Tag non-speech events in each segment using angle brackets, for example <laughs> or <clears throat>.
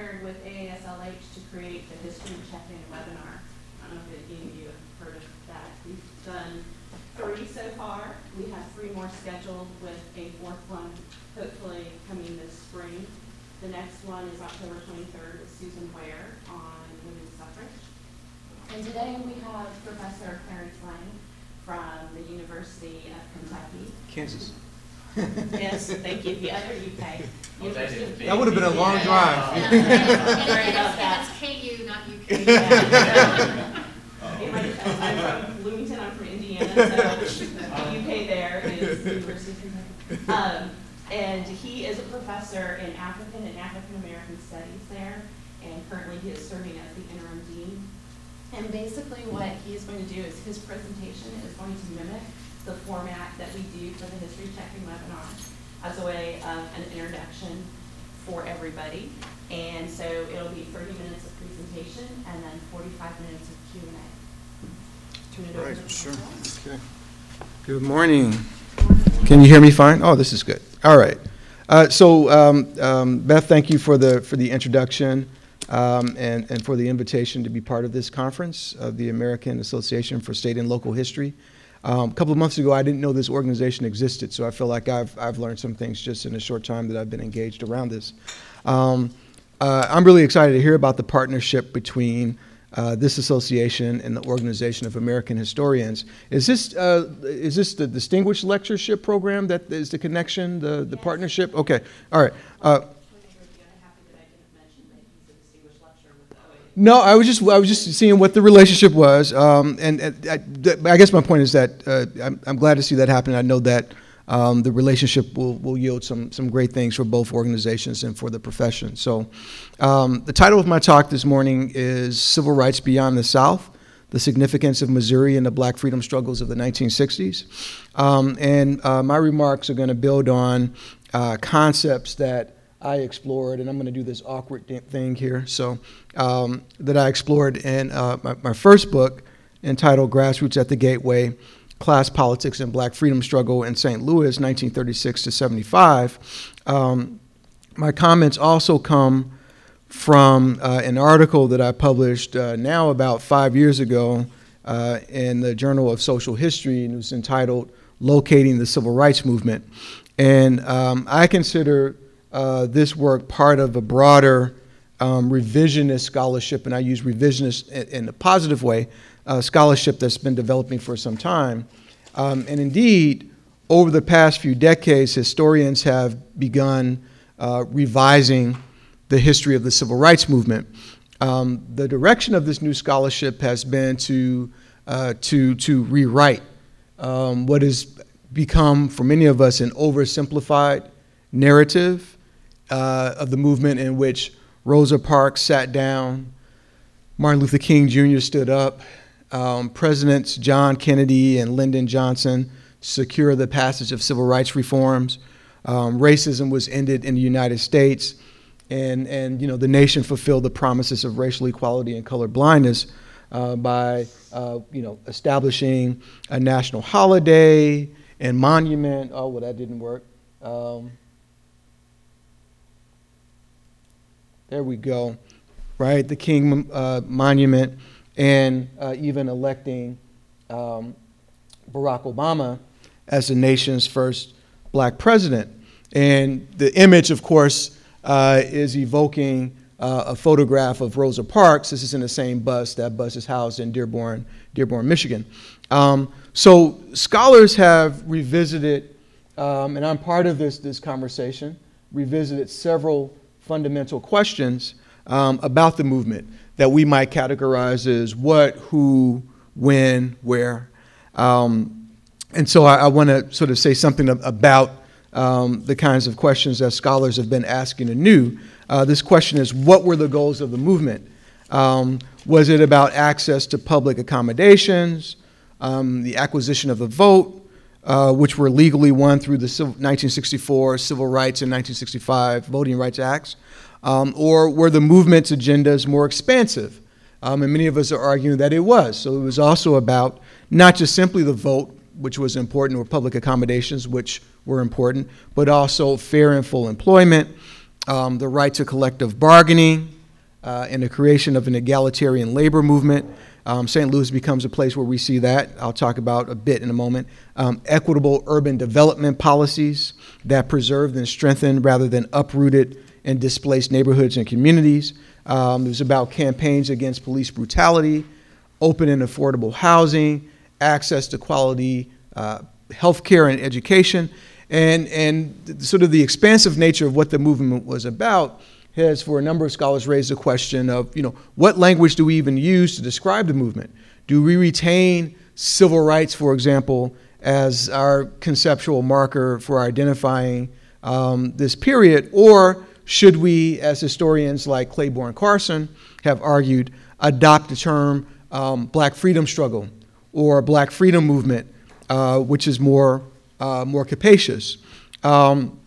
partnered with AASLH to create the history check-in webinar. I don't know if any of you have heard of that. We've done three so far. We have three more scheduled with a fourth one hopefully coming this spring. The next one is October 23rd with Susan Ware on women's suffrage. And today we have Professor Clarence Lang from the University of Kentucky. Kansas. <laughs> Yes, thank you, the other UK. University That would have been a long drive. <laughs> Sorry about that. and it's KU, not UK. In <laughs> my I'm from Bloomington, I'm from Indiana, so the UK there is the University of Kentucky. Um, and he is a professor in African and African American studies there, and currently he is serving as the interim dean. And basically what he's going to do is his presentation is going to mimic the format that we do for the history checking webinar as a way of an introduction for everybody. And so it'll be thirty minutes of presentation and then forty-five minutes of Q and A. Turn it over Right, sure. Okay. Good morning. Can you hear me fine? Oh, this is good. All right. Uh, So um, um, Beth, thank you for the, for the introduction um, and, and for the invitation to be part of this conference of the American Association for State and Local History. Um, A couple of months ago, I didn't know this organization existed, so I feel like I've, I've learned some things just in a short time that I've been engaged around this. Um, uh, I'm really excited to hear about the partnership between uh, this association and the Organization of American Historians. Is this, uh, is this the distinguished lectureship program that is the connection, the, the Yes. partnership? Okay, all right. Uh, Commissioner, I'm happy that I didn't mention that he's a distinguished lecturer with the OA. No, I was just I was just seeing what the relationship was, um, and, and I, I guess my point is that uh, I'm, I'm glad to see that happen. I know that um, the relationship will, will yield some some great things for both organizations and for the profession. So, um, the title of my talk this morning is "Civil Rights Beyond the South: The Significance of Missouri and the Black Freedom Struggles of the 1960s," um, and uh, my remarks are going to build on uh, concepts that. I explored, and I'm going to do this awkward thing here. So, um, that I explored in uh, my, my first book entitled Grassroots at the Gateway Class Politics and Black Freedom Struggle in St. Louis, 1936 to 75. Um, my comments also come from uh, an article that I published uh, now about five years ago uh, in the Journal of Social History, and it was entitled Locating the Civil Rights Movement. And um, I consider uh, this work part of a broader um, revisionist scholarship, and I use revisionist in, in a positive way, uh, scholarship that's been developing for some time. Um, and indeed, over the past few decades, historians have begun uh, revising the history of the civil rights movement. Um, the direction of this new scholarship has been to, uh, to, to rewrite um, what has become, for many of us, an oversimplified narrative uh, of the movement in which Rosa Parks sat down, Martin Luther King Jr. stood up, um, Presidents John Kennedy and Lyndon Johnson secured the passage of civil rights reforms. Um, racism was ended in the United States, and, and you know, the nation fulfilled the promises of racial equality and color blindness uh, by uh, you know, establishing a national holiday and monument. Oh, well, that didn't work. Um, there we go, right? The King uh, Monument, and uh, even electing um, Barack Obama as the nation's first black president. And the image, of course, uh, is evoking uh, a photograph of Rosa Parks. This is in the same bus. That bus is housed in Dearborn, Dearborn, Michigan. Um, so scholars have revisited, um, and I'm part of this, this conversation, revisited several fundamental questions um, about the movement that we might categorize as what, who, when, where. Um, and so I, I want to sort of say something about um, the kinds of questions that scholars have been asking anew. Uh, this question is what were the goals of the movement? Um, was it about access to public accommodations, um, the acquisition of the vote, uh, which were legally won through the 1964 Civil Rights and 1965 Voting Rights Acts? Um, or were the movement's agendas more expansive? Um, and many of us are arguing that it was. So it was also about not just simply the vote, which was important, or public accommodations, which were important, but also fair and full employment, um, the right to collective bargaining, uh, and the creation of an egalitarian labor movement. Um, St. Louis becomes a place where we see that. I'll talk about a bit in a moment. Um, equitable urban development policies that preserved and strengthened rather than uprooted and displaced neighborhoods and communities. Um, it was about campaigns against police brutality, open and affordable housing, access to quality uh, health care and education. And, and sort of the expansive nature of what the movement was about has, for a number of scholars, raised the question of, you know, what language do we even use to describe the movement? Do we retain civil rights, for example, as our conceptual marker for identifying um, this period, or should we, as historians like Clayborne Carson have argued, adopt the term um, black freedom struggle or black freedom movement, uh, which is more, uh, more capacious? Um,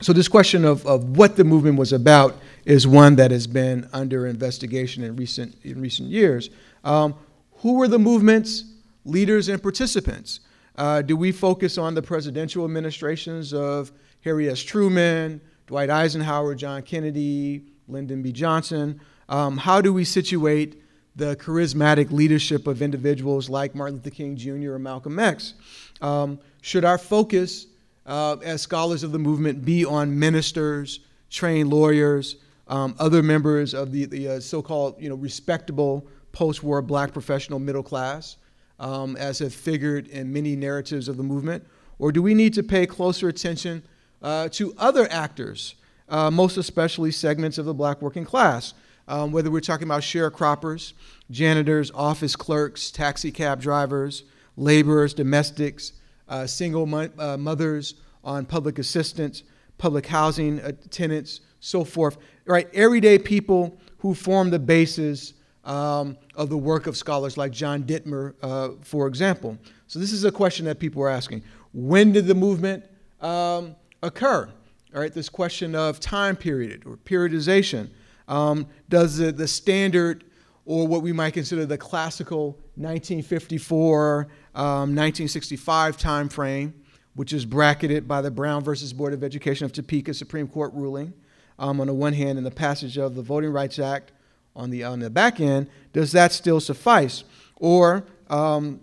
so this question of, of what the movement was about is one that has been under investigation in recent, in recent years. Um, who were the movement's leaders and participants? Uh, do we focus on the presidential administrations of Harry S. Truman, Dwight Eisenhower, John Kennedy, Lyndon B. Johnson? Um, how do we situate the charismatic leadership of individuals like Martin Luther King Jr. or Malcolm X? Um, should our focus uh, as scholars of the movement be on ministers, trained lawyers, um, other members of the, the uh, so-called you know, respectable post-war black professional middle class, um, as have figured in many narratives of the movement? Or do we need to pay closer attention uh, to other actors, uh, most especially segments of the black working class? Um, whether we're talking about sharecroppers, janitors, office clerks, taxi cab drivers, laborers, domestics, uh, single mo- uh, mothers on public assistance, public housing uh, tenants, so forth right? Everyday people who form the basis um, of the work of scholars like John Dittmer, uh, for example. So this is a question that people are asking. When did the movement um, occur? All right, this question of time period or periodization. Um, does the, the standard or what we might consider the classical 1954, 1965 um, time frame, which is bracketed by the Brown versus Board of Education of Topeka Supreme Court ruling, um, on the one hand and the passage of the Voting Rights Act on the, on the back end, does that still suffice? Or, um,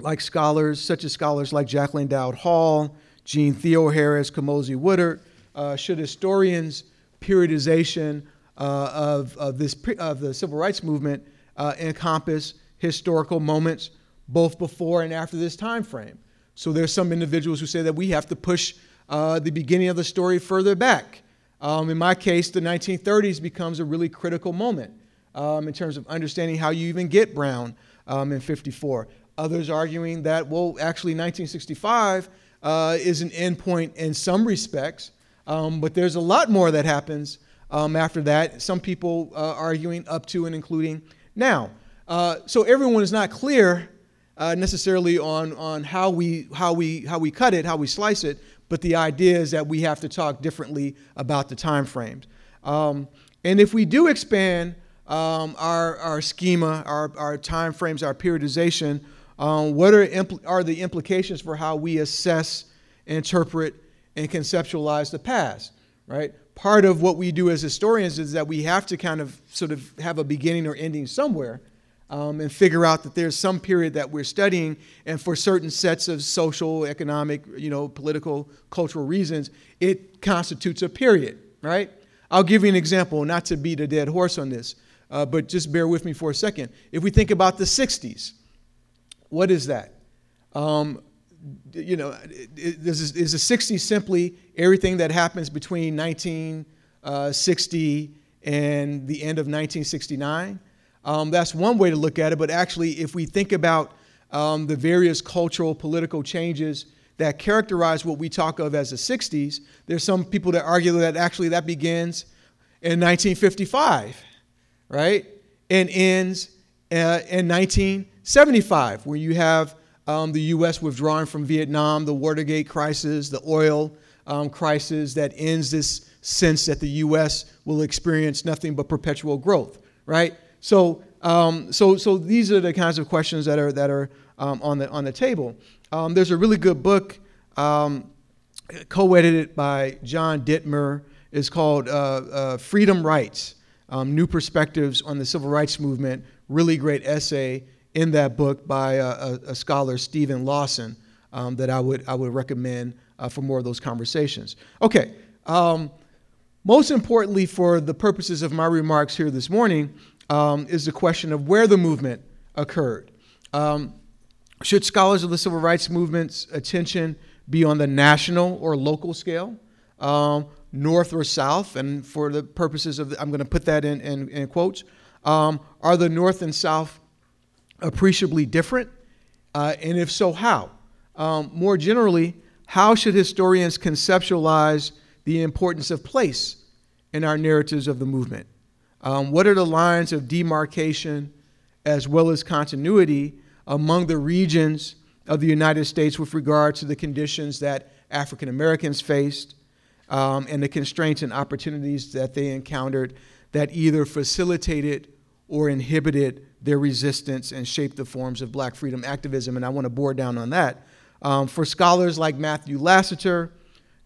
like scholars, such as scholars like Jacqueline Dowd Hall, Jean Theo Harris, Komozi Woodard, uh, should historians' periodization uh, of, of, this, of the civil rights movement uh, encompass historical moments both before and after this time frame? So there's some individuals who say that we have to push uh, the beginning of the story further back. Um, in my case, the 1930s becomes a really critical moment um, in terms of understanding how you even get Brown um, in 54. Others arguing that, well, actually, 1965 uh, is an endpoint in some respects, um, but there's a lot more that happens um, after that. Some people uh, arguing up to and including now. Uh, so everyone is not clear uh, necessarily on, on how, we, how, we, how we cut it, how we slice it, but the idea is that we have to talk differently about the time frames. Um, and if we do expand um, our, our schema, our, our time frames, our periodization, um, what are, are the implications for how we assess, interpret, and conceptualize the past, right? Part of what we do as historians is that we have to kind of sort of have a beginning or ending somewhere um, and figure out that there's some period that we're studying, and for certain sets of social, economic, you know, political, cultural reasons, it constitutes a period, right? I'll give you an example, not to beat a dead horse on this, uh, but just bear with me for a second. If we think about the 60s, what is that? Um, you know, is, is the 60s simply everything that happens between 1960 uh, and the end of 1969? Um, that's one way to look at it, but actually, if we think about um, the various cultural, political changes that characterize what we talk of as the 60s, there's some people that argue that actually that begins in 1955, right? And ends uh, in 1975, where you have um, the U.S. withdrawing from Vietnam, the Watergate crisis, the oil um, crisis that ends this sense that the U.S. will experience nothing but perpetual growth, right? So, um, so, so these are the kinds of questions that are, that are um, on, the, on the table. Um, there's a really good book um, co edited by John Dittmer It's called uh, uh, Freedom Rights um, New Perspectives on the Civil Rights Movement. Really great essay in that book by a, a, a scholar, Steven Lawson, um, that I would, I would recommend uh, for more of those conversations. Okay. Most importantly, for the purposes of my remarks here this morning, um, is the question of where the movement occurred. Um, should scholars of the civil rights movement's attention be on the national or local scale, um, north or south? And for the purposes of, the, I'm going to put that in, in, in quotes. Um, are the north and south appreciably different? Uh, and if so, how? Um, more generally, how should historians conceptualize the importance of place in our narratives of the movement? Um, what are the lines of demarcation as well as continuity among the regions of the United States with regard to the conditions that African Americans faced um, and the constraints and opportunities that they encountered that either facilitated or inhibited their resistance and shaped the forms of black freedom activism. And I want to bore down on that. Um, for scholars like Matthew Lassiter,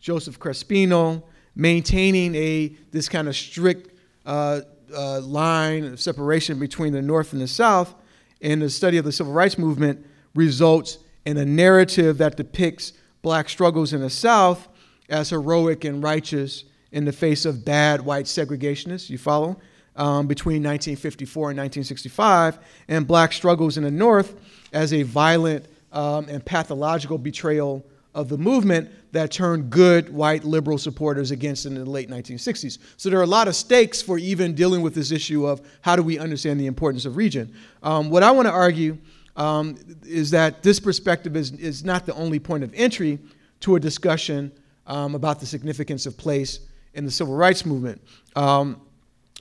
Joseph Crespino, maintaining a this kind of strict uh, uh, line of separation between the North and the South in the study of the civil rights movement results in a narrative that depicts black struggles in the South as heroic and righteous in the face of bad white segregationists. You follow? Um, between 1954 and 1965, and black struggles in the North as a violent um, and pathological betrayal of the movement that turned good white liberal supporters against in the late 1960s. So there are a lot of stakes for even dealing with this issue of how do we understand the importance of region. Um, what I want to argue um, is that this perspective is, is not the only point of entry to a discussion um, about the significance of place in the civil rights movement. Um,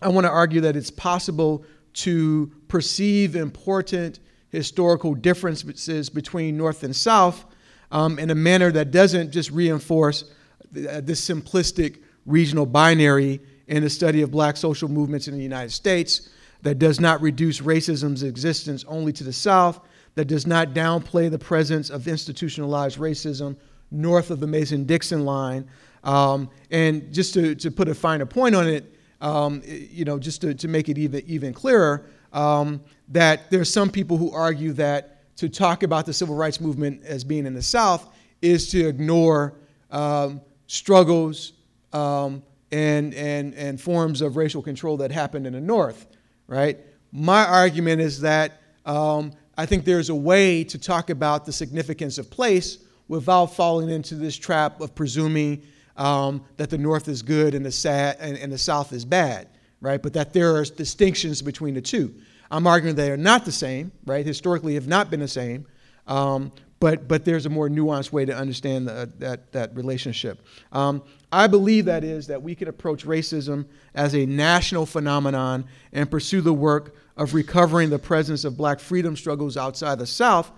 I want to argue that it's possible to perceive important historical differences between North and South um, in a manner that doesn't just reinforce this simplistic regional binary in the study of black social movements in the United States, that does not reduce racism's existence only to the South, that does not downplay the presence of institutionalized racism north of the Mason Dixon line. Um, and just to, to put a finer point on it, um, you know, just to, to make it even, even clearer, um, that there's some people who argue that to talk about the civil rights movement as being in the South is to ignore um, struggles um, and, and, and forms of racial control that happened in the North, right? My argument is that um, I think there's a way to talk about the significance of place without falling into this trap of presuming um, that the North is good and the, sad, and, and the South is bad, right? But that there are distinctions between the two. I'm arguing they are not the same, right? Historically, have not been the same. Um, but, but there's a more nuanced way to understand the, that, that relationship. Um, I believe that is that we can approach racism as a national phenomenon and pursue the work of recovering the presence of black freedom struggles outside the South,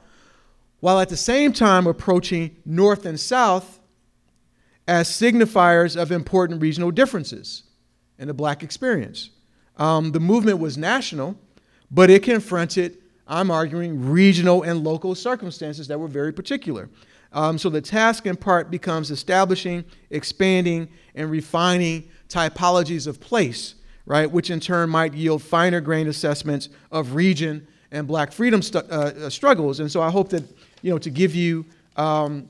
while at the same time approaching North and South as signifiers of important regional differences in the black experience. Um, the movement was national, but it confronted, I'm arguing, regional and local circumstances that were very particular. Um, so the task in part becomes establishing, expanding, and refining typologies of place, right, which in turn might yield finer grained assessments of region and black freedom uh, uh, struggles. And so I hope that, you know, to give you, um,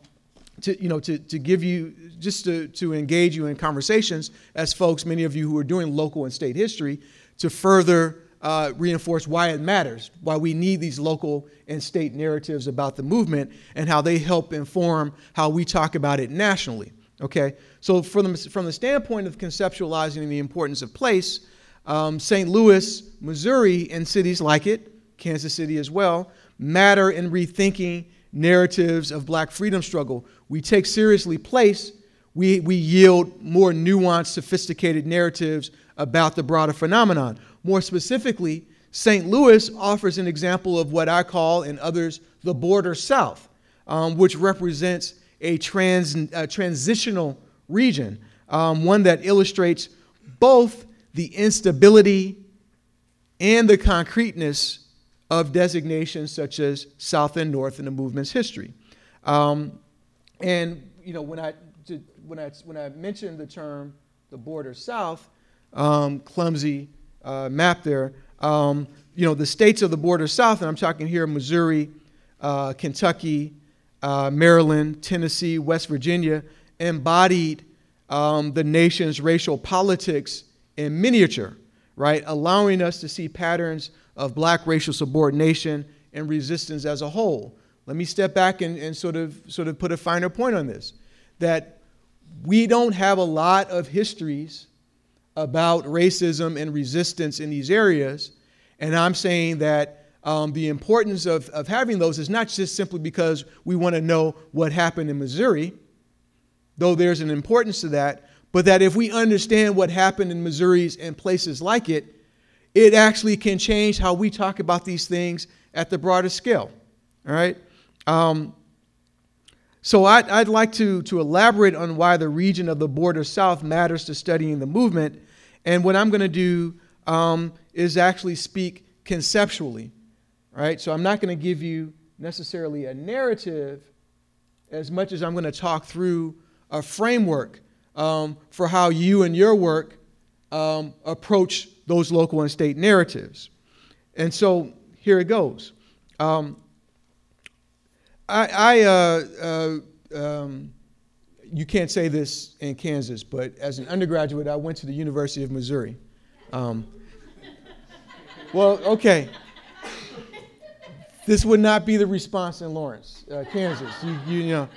to, you know, to, to give you, just to, to engage you in conversations as folks, many of you who are doing local and state history, to further uh, reinforce why it matters, why we need these local and state narratives about the movement, and how they help inform how we talk about it nationally. Okay, so from the, from the standpoint of conceptualizing the importance of place, um, St. Louis, Missouri, and cities like it, Kansas City as well, matter in rethinking narratives of black freedom struggle. We take seriously place, we, we yield more nuanced, sophisticated narratives about the broader phenomenon. More specifically, St. Louis offers an example of what I call, and others, the border south, um, which represents a, trans, a transitional region, um, one that illustrates both the instability and the concreteness of designations such as South and North in the movement's history. Um, and you know, when I, when I when I mentioned the term the border south, um, clumsy uh, map there. Um, you know, the states of the border south, and I'm talking here Missouri, uh, Kentucky, uh, Maryland, Tennessee, West Virginia, embodied um, the nation's racial politics in miniature, right? Allowing us to see patterns of black racial subordination and resistance as a whole. Let me step back and, and sort, of, sort of put a finer point on this that we don't have a lot of histories about racism and resistance in these areas. And I'm saying that um, the importance of, of having those is not just simply because we want to know what happened in Missouri, though there's an importance to that, but that if we understand what happened in Missouri and places like it, it actually can change how we talk about these things at the broader scale. All right? Um, so I'd, I'd, like to, to elaborate on why the region of the border south matters to studying the movement. And what I'm going to do um, is actually speak conceptually. Right? So I'm not going to give you necessarily a narrative as much as I'm going to talk through a framework um, for how you and your work um, approach those local and state narratives. And so here it goes. Um, I, I uh, uh, um, you can't say this in Kansas, but as an undergraduate, I went to the University of Missouri. Um, well, okay. This would not be the response in Lawrence, uh, Kansas. You, you know,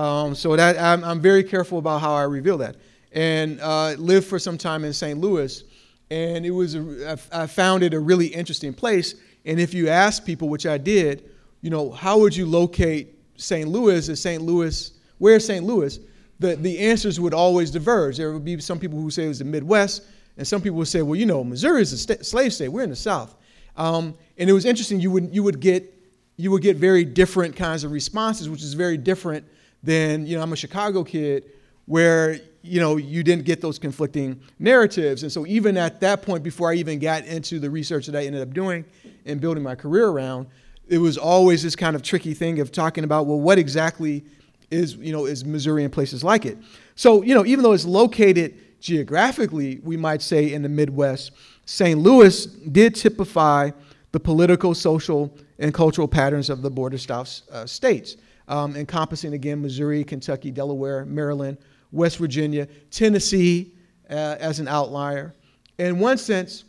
um, so that I'm, I'm, very careful about how I reveal that. And uh, lived for some time in St. Louis, and it was a, I found it a really interesting place. And if you ask people, which I did, you know, how would you locate St. Louis Is St. Louis? Where's St. Louis? The, the answers would always diverge. There would be some people who say it was the Midwest, and some people would say, well, you know, Missouri is a st- slave state. We're in the South. Um, and it was interesting. You would, you, would get, you would get very different kinds of responses, which is very different than, you know, I'm a Chicago kid where, you know, you didn't get those conflicting narratives. And so even at that point, before I even got into the research that I ended up doing and building my career around, it was always this kind of tricky thing of talking about, well, what exactly is, you know, is Missouri and places like it. So, you know, even though it's located geographically, we might say in the Midwest, St. Louis did typify the political, social, and cultural patterns of the border South uh, states, um, encompassing again Missouri, Kentucky, Delaware, Maryland, West Virginia, Tennessee uh, as an outlier. In one sense,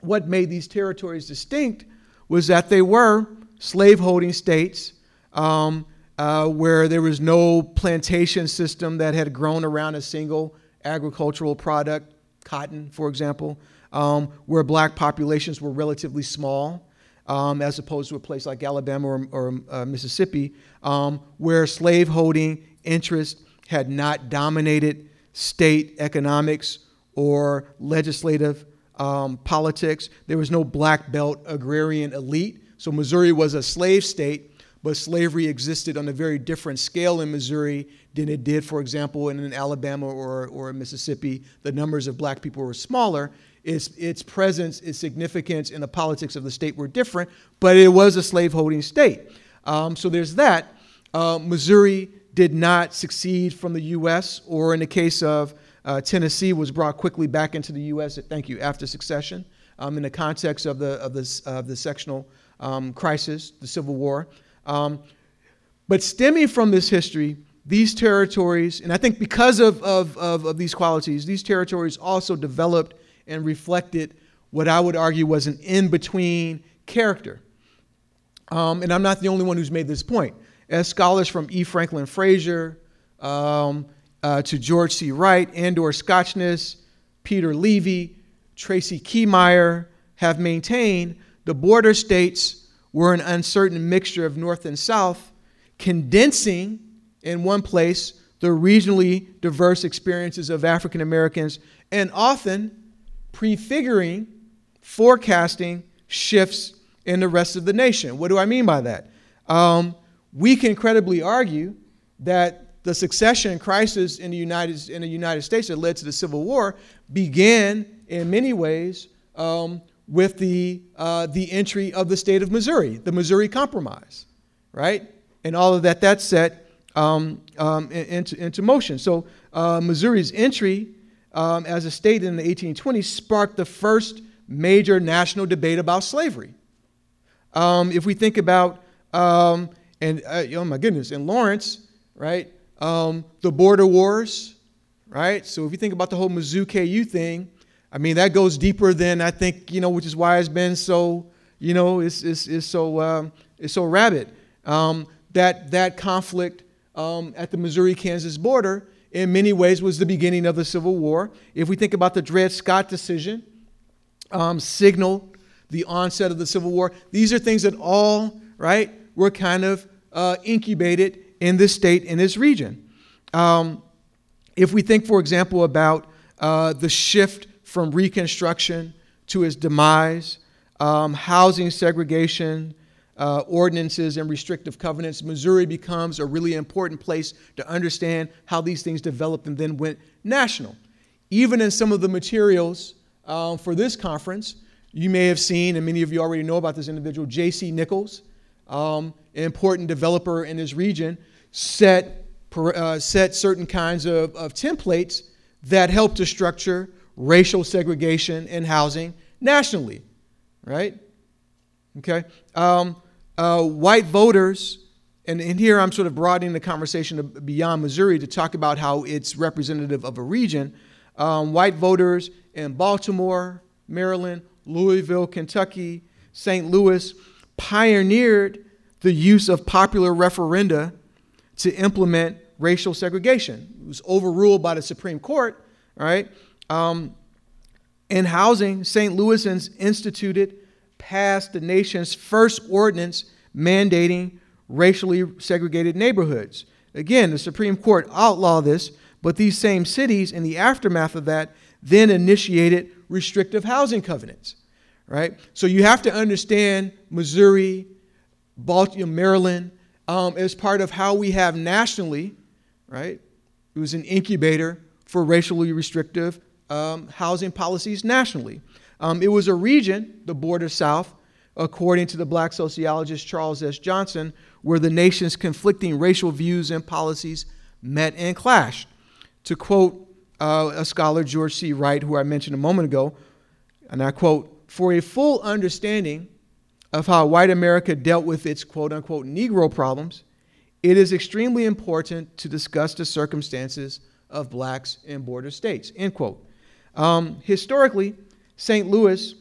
what made these territories distinct was that they were slaveholding states um, uh, where there was no plantation system that had grown around a single agricultural product, cotton, for example, um, where black populations were relatively small. Um, as opposed to a place like Alabama or, or uh, Mississippi, um, where slaveholding interest had not dominated state economics or legislative um, politics. There was no black belt agrarian elite so Missouri was a slave state, but slavery existed on a very different scale in Missouri than it did, for example, in Alabama or, or Mississippi. The numbers of black people were smaller. Its, its presence, its significance in the politics of the state were different, but it was a slaveholding state. Um, so there's that. Uh, Missouri did not succeed from the U.S., or in the case of uh, Tennessee, was brought quickly back into the U.S. Thank you after secession, um, in the context of the of the, of the sectional um, crisis, the Civil War. Um, but stemming from this history, these territories, and I think because of, of, of, of, these qualities, these territories also developed and reflected what I would argue was an in between character. Um, and I'm not the only one who's made this point. As scholars from E. Franklin Frazier um, uh, to George C. Wright, Andor Skotnes, Peter Levy, Tracy K'Meyer have maintained, the border states were an uncertain mixture of North and South, condensing in one place the regionally diverse experiences of African Americans and often prefiguring, forecasting shifts in the rest of the nation. What do I mean by that? Um, we can credibly argue that the succession crisis in the United, in the United States that led to the Civil War began in many ways um, with the, uh, the entry of the state of Missouri, the Missouri Compromise, right? And all of that that set um, um, into, into motion. So uh, Missouri's entry um, as a state in the 1820s, sparked the first major national debate about slavery. Um, if we think about, um, and uh, oh my goodness, in Lawrence, right, um, the border wars, right? So if you think about the whole Mizzou KU thing, I mean, that goes deeper than I think, you know, which is why it's been so, you know, it's, it's, it's so, um, it's so rabid. Um, that, that conflict um, at the Missouri Kansas border, in many ways, was the beginning of the Civil War. If we think about the Dred Scott decision, um, signaled the onset of the Civil War. These are things that all, right, were kind of uh, incubated in this state, in this region. Um, if we think, for example, about uh, the shift from Reconstruction to its demise, um, housing segregation, uh, ordinances, and restrictive covenants, Missouri becomes a really important place to understand how these things developed and then went national. Even in some of the materials um, for this conference, you may have seen, and many of you already know about this individual, J.C. Nichols, um, an important developer in this region, set, uh, set certain kinds of, of templates that helped to structure racial segregation in housing nationally, right? Okay. Um, uh, white voters, and, and here I'm sort of broadening the conversation beyond Missouri to talk about how it's representative of a region. Um, white voters in Baltimore, Maryland, Louisville, Kentucky, St. Louis pioneered the use of popular referenda to implement racial segregation. It was overruled by the Supreme Court, right? Um, in housing, St. Louisans instituted, passed the nation's first ordinance mandating racially segregated neighborhoods. Again, the Supreme Court outlawed this, but these same cities, in the aftermath of that, then initiated restrictive housing covenants, right? So you have to understand Missouri, Baltimore, Maryland, um, as part of how we have nationally, right? It was an incubator for racially restrictive um, housing policies nationally. Um, it was a region, the border south, according to the black sociologist Charles S. Johnson, where the nation's conflicting racial views and policies met and clashed. To quote uh, a scholar, George C. Wright, who I mentioned a moment ago, and I quote, for a full understanding of how white America dealt with its quote unquote Negro problems, it is extremely important to discuss the circumstances of blacks in border states, end quote. Um, historically, St. Louis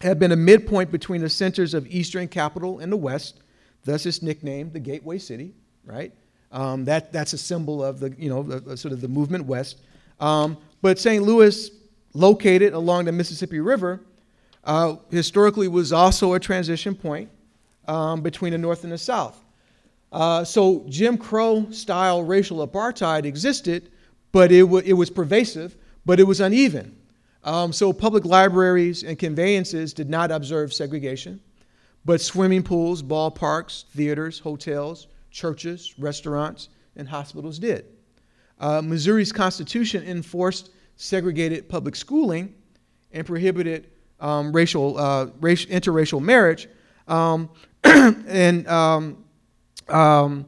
had been a midpoint between the centers of Eastern capital and the West, thus its nickname, the Gateway City, right? Um, that, that's a symbol of the, you know, the, sort of the movement west. Um, but St. Louis, located along the Mississippi River, uh, historically was also a transition point um, between the North and the South. Uh, so Jim Crow style racial apartheid existed, but it, w- it was pervasive, but it was uneven. Um, so public libraries and conveyances did not observe segregation, but swimming pools, ballparks, theaters, hotels, churches, restaurants, and hospitals did. Uh, Missouri's constitution enforced segregated public schooling and prohibited um, racial, uh, racial, interracial marriage. Um, <clears throat> and um, um,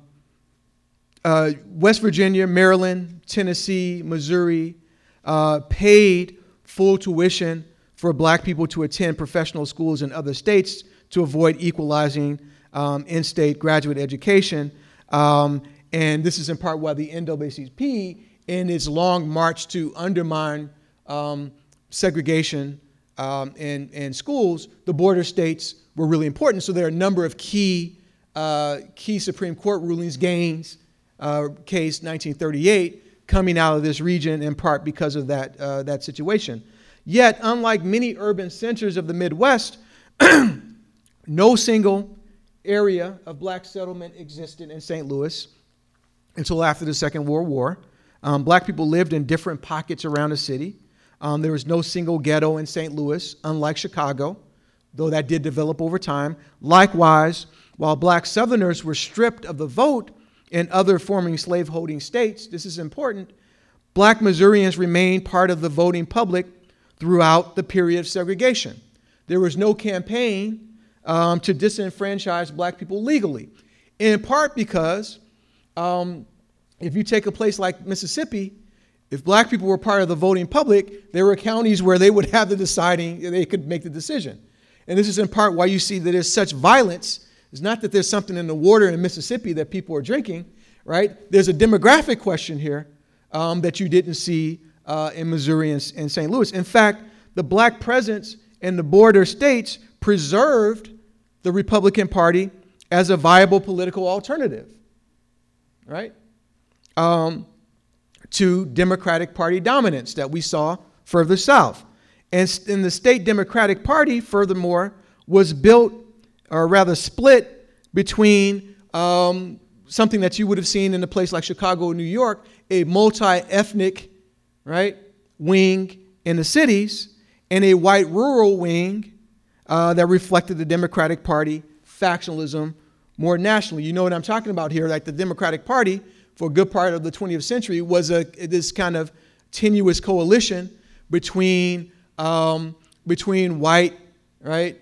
uh, West Virginia, Maryland, Tennessee, Missouri uh, paid full tuition for black people to attend professional schools in other states to avoid equalizing um, in state graduate education. Um, and this is in part why the NAACP, in its long march to undermine um, segregation um, in, in schools, the border states were really important. So there are a number of key, uh, key Supreme Court rulings, Gaines, uh, case 1938, coming out of this region in part because of that, uh, that situation. Yet, unlike many urban centers of the Midwest, <clears throat> no single area of black settlement existed in St. Louis until after the Second World War. Um, black people lived in different pockets around the city. Um, there was no single ghetto in St. Louis, unlike Chicago, though that did develop over time. Likewise, while black Southerners were stripped of the vote in other forming slaveholding states, this is important, black Missourians remained part of the voting public throughout the period of segregation. There was no campaign um, to disenfranchise black people legally, in part because um, if you take a place like Mississippi, If black people were part of the voting public, there were counties where they would have the deciding, they could make the decision. And this is in part why you see that there's such violence. It's not that there's something in the water in Mississippi that people are drinking, right? There's a demographic question here um, that you didn't see uh, in Missouri and, and St. Louis. In fact, the black presence in the border states preserved the Republican Party as a viable political alternative, right? Um, to Democratic Party dominance that we saw further south. And, and the state Democratic Party, furthermore, was built, or rather split, between um, something that you would have seen in a place like Chicago or New York, a multi ethnic right, wing in the cities, and a white rural wing uh, that reflected the Democratic Party factionalism more nationally. You know what I'm talking about here, like the Democratic Party for a good part of the 20th century was a, this kind of tenuous coalition between, um, between white, right,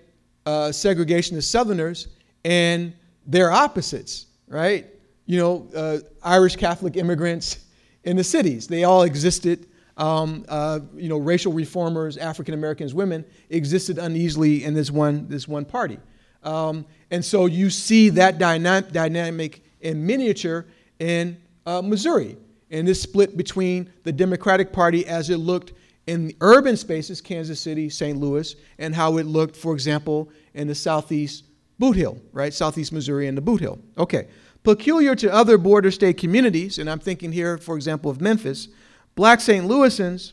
uh, segregationist Southerners and their opposites, right? You know, uh, Irish Catholic immigrants in the cities. They all existed. Um, uh, you know, racial reformers, African Americans, women existed uneasily in this one, this one party. Um, and so you see that dyna- dynamic in miniature in uh, Missouri, and this split between the Democratic Party as it looked in urban spaces, Kansas City, St. Louis, and how it looked, for example, in the southeast Bootheel, right? Southeast Missouri and the Bootheel. Okay. Peculiar to other border state communities, and I'm thinking here, for example, of Memphis, black St. Louisans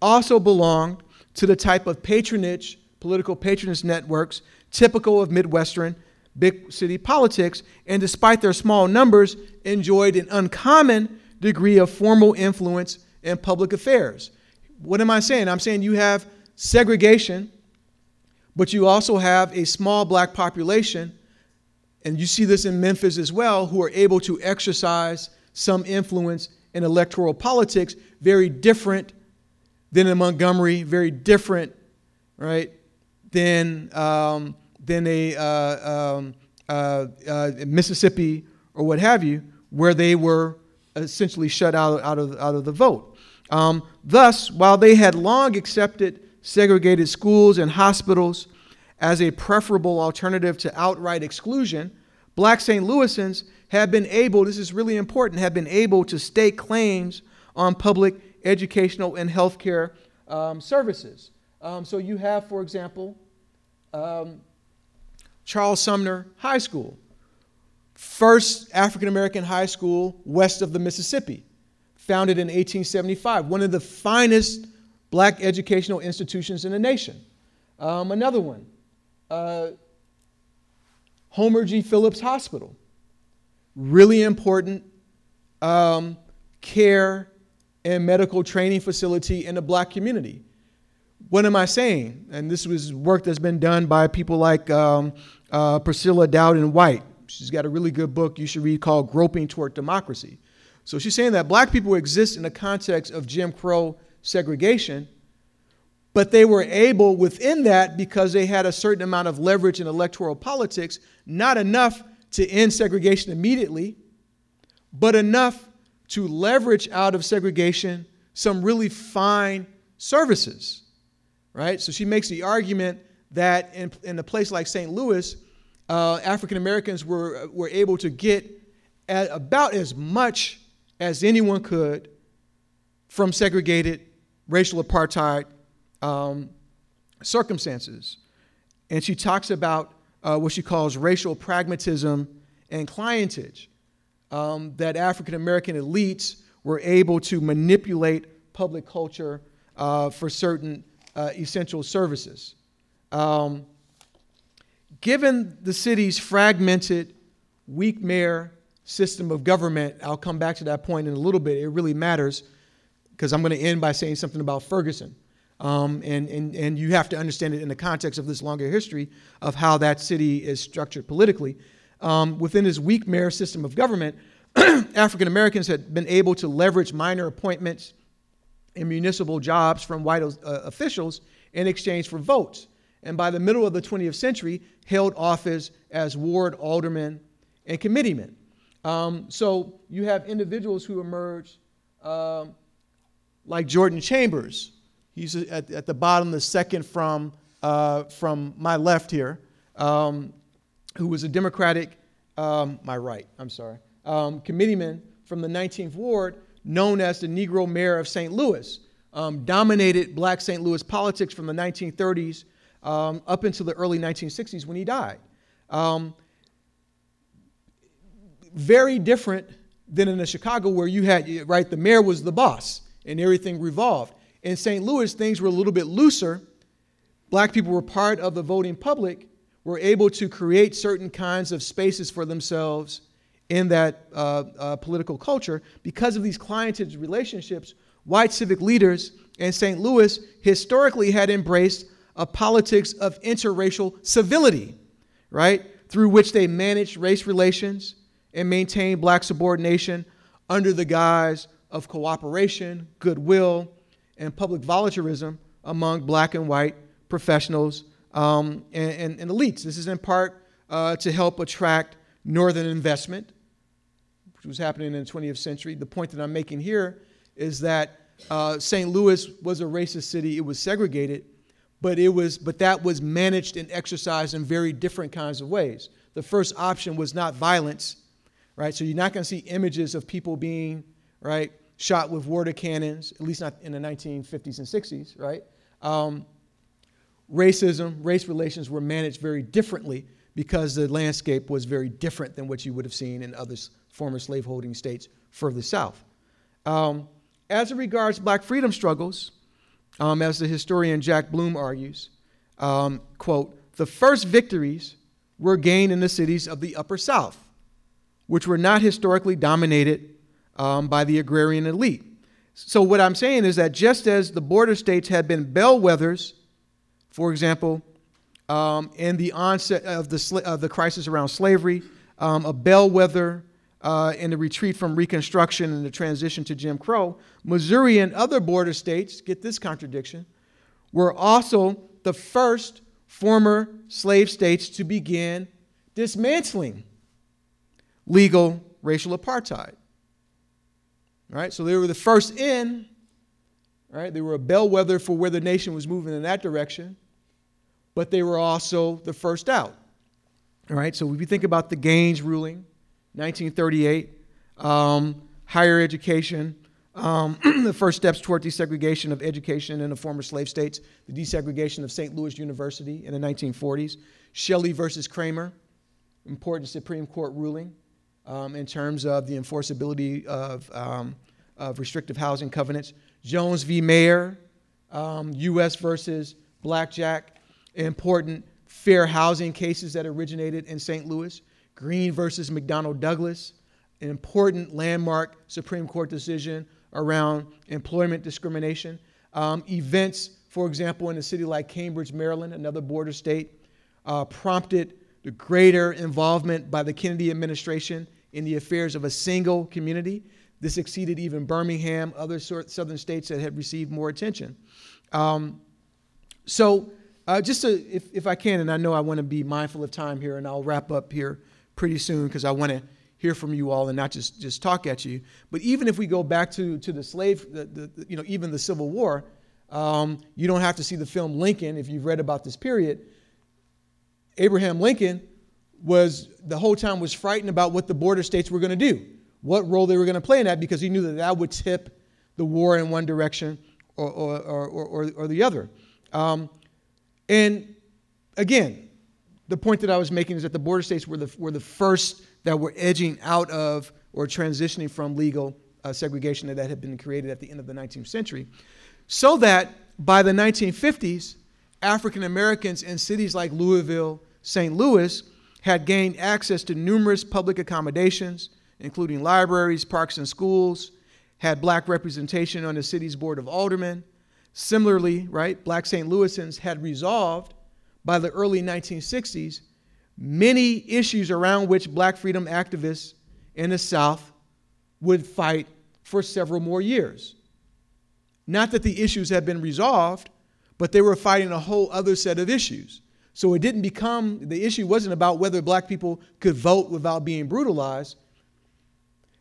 also belonged to the type of patronage, political patronage networks typical of Midwestern big city politics, and despite their small numbers, enjoyed an uncommon degree of formal influence in public affairs. What am I saying? I'm saying you have segregation, but you also have a small black population, and you see this in Memphis as well, who are able to exercise some influence in electoral politics, very different than in Montgomery, very different, right, than. Um, than a uh, um, uh, uh, Mississippi or what have you, where they were essentially shut out, out, of, out of the vote. Um, thus, while they had long accepted segregated schools and hospitals as a preferable alternative to outright exclusion, black St. Louisans have been able, this is really important, have been able to stake claims on public educational and healthcare um, services. Um, so you have, for example, um, Charles Sumner High School, first African American high school west of the Mississippi, founded in 1875, one of the finest black educational institutions in the nation. Um, another one, uh, Homer G. Phillips Hospital, really important um, care and medical training facility in the black community. What am I saying? And this was work that's been done by people like um, uh, Priscilla Dowden White. She's got a really good book you should read called Groping Toward Democracy. So she's saying that black people exist in the context of Jim Crow segregation, but they were able within that because they had a certain amount of leverage in electoral politics, not enough to end segregation immediately, but enough to leverage out of segregation some really fine services right? So she makes the argument that in, in a place like St. Louis, uh, African Americans were, were able to get about as much as anyone could from segregated racial apartheid um, circumstances. And she talks about uh, what she calls racial pragmatism and clientage, um, that African American elites were able to manipulate public culture uh, for certain uh, essential services. Um, given the city's fragmented, weak mayor system of government, I'll come back to that point in a little bit. It really matters because I'm going to end by saying something about Ferguson. Um, and, and, and you have to understand it in the context of this longer history of how that city is structured politically. Um, within this weak mayor system of government, <clears throat> African Americans had been able to leverage minor appointments in municipal jobs from white uh, officials in exchange for votes. And by the middle of the 20th century, held office as ward aldermen and committeemen. Um, so you have individuals who emerge um, like Jordan Chambers. He's at, at the bottom, the second from, uh, from my left here, um, who was a Democratic, um, my right, I'm sorry, um, committeeman from the 19th Ward, known as the Negro Mayor of St. Louis. Um, dominated black St. Louis politics from the 1930s um, up until the early 1960s when he died. Um, very different than in Chicago where you had, right, the mayor was the boss and everything revolved. In St. Louis, things were a little bit looser. Black people were part of the voting public, were able to create certain kinds of spaces for themselves in that uh, uh, political culture. Because of these clientage relationships, white civic leaders in St. Louis historically had embraced a politics of interracial civility, right? Through which they managed race relations and maintain black subordination under the guise of cooperation, goodwill, and public voluntarism among black and white professionals um, and, and, and, elites. This is in part uh, to help attract northern investment, which was happening in the 20th century. The point that I'm making here is that uh, St. Louis was a racist city. It was segregated, but it was but that was managed and exercised in very different kinds of ways. The first option was not violence, right? So you're not going to see images of people being right shot with water cannons, at least not in the 1950s and 60s, right? Um, racism, race relations were managed very differently because the landscape was very different than what you would have seen in other former slaveholding states further south. Um, as it regards black freedom struggles, um, as the historian Jack Bloom argues, um, quote, the first victories were gained in the cities of the Upper South, which were not historically dominated um, by the agrarian elite. So, what I'm saying is that just as the border states had been bellwethers, for example, um, in the onset of the, of the crisis around slavery, um, a bellwether uh, in the retreat from Reconstruction and the transition to Jim Crow, Missouri and other border states, get this contradiction, were also the first former slave states to begin dismantling legal racial apartheid. Right? So they were the first in, right? They were a bellwether for where the nation was moving in that direction, but they were also the first out. All right? So if you think about the Gaines ruling, 1938, um, higher education, um, <clears throat> the first steps toward desegregation of education in the former slave states, the desegregation of St. Louis University in the 1940s, Shelley versus Kraemer, important Supreme Court ruling um, in terms of the enforceability of, um, of restrictive housing covenants. Jones v. Mayer, um, U.S. versus Blackjack, important fair housing cases that originated in St. Louis. Green versus McDonnell Douglas, an important landmark Supreme Court decision around employment discrimination. Um, events, for example, in a city like Cambridge, Maryland, another border state, uh, prompted the greater involvement by the Kennedy administration in the affairs of a single community. This exceeded even Birmingham, other southern states that had received more attention. Um, so, uh, just to, if, if I can, and I know I want to be mindful of time here, and I'll wrap up here pretty soon because I want to hear from you all and not just, just talk at you. But even if we go back to, to the slave, the, the, you know, even the Civil War, um, you don't have to see the film Lincoln if you've read about this period. Abraham Lincoln was the whole time was frightened about what the border states were going to do, what role they were going to play in that, because he knew that that would tip the war in one direction or, or, or, or, the other. Um, and again, the point that I was making is that the border states were the, were the first that were edging out of or transitioning from legal uh, segregation that had been created at the end of the 19th century. So that by the 1950s, African Americans in cities like Louisville, St. Louis, had gained access to numerous public accommodations, including libraries, parks, and schools, had black representation on the city's board of aldermen. Similarly, right, black St. Louisans had resolved by the early 1960s many issues around which black freedom activists in the South would fight for several more years. Not that the issues had been resolved, but they were fighting a whole other set of issues. So it didn't become, the issue wasn't about whether black people could vote without being brutalized.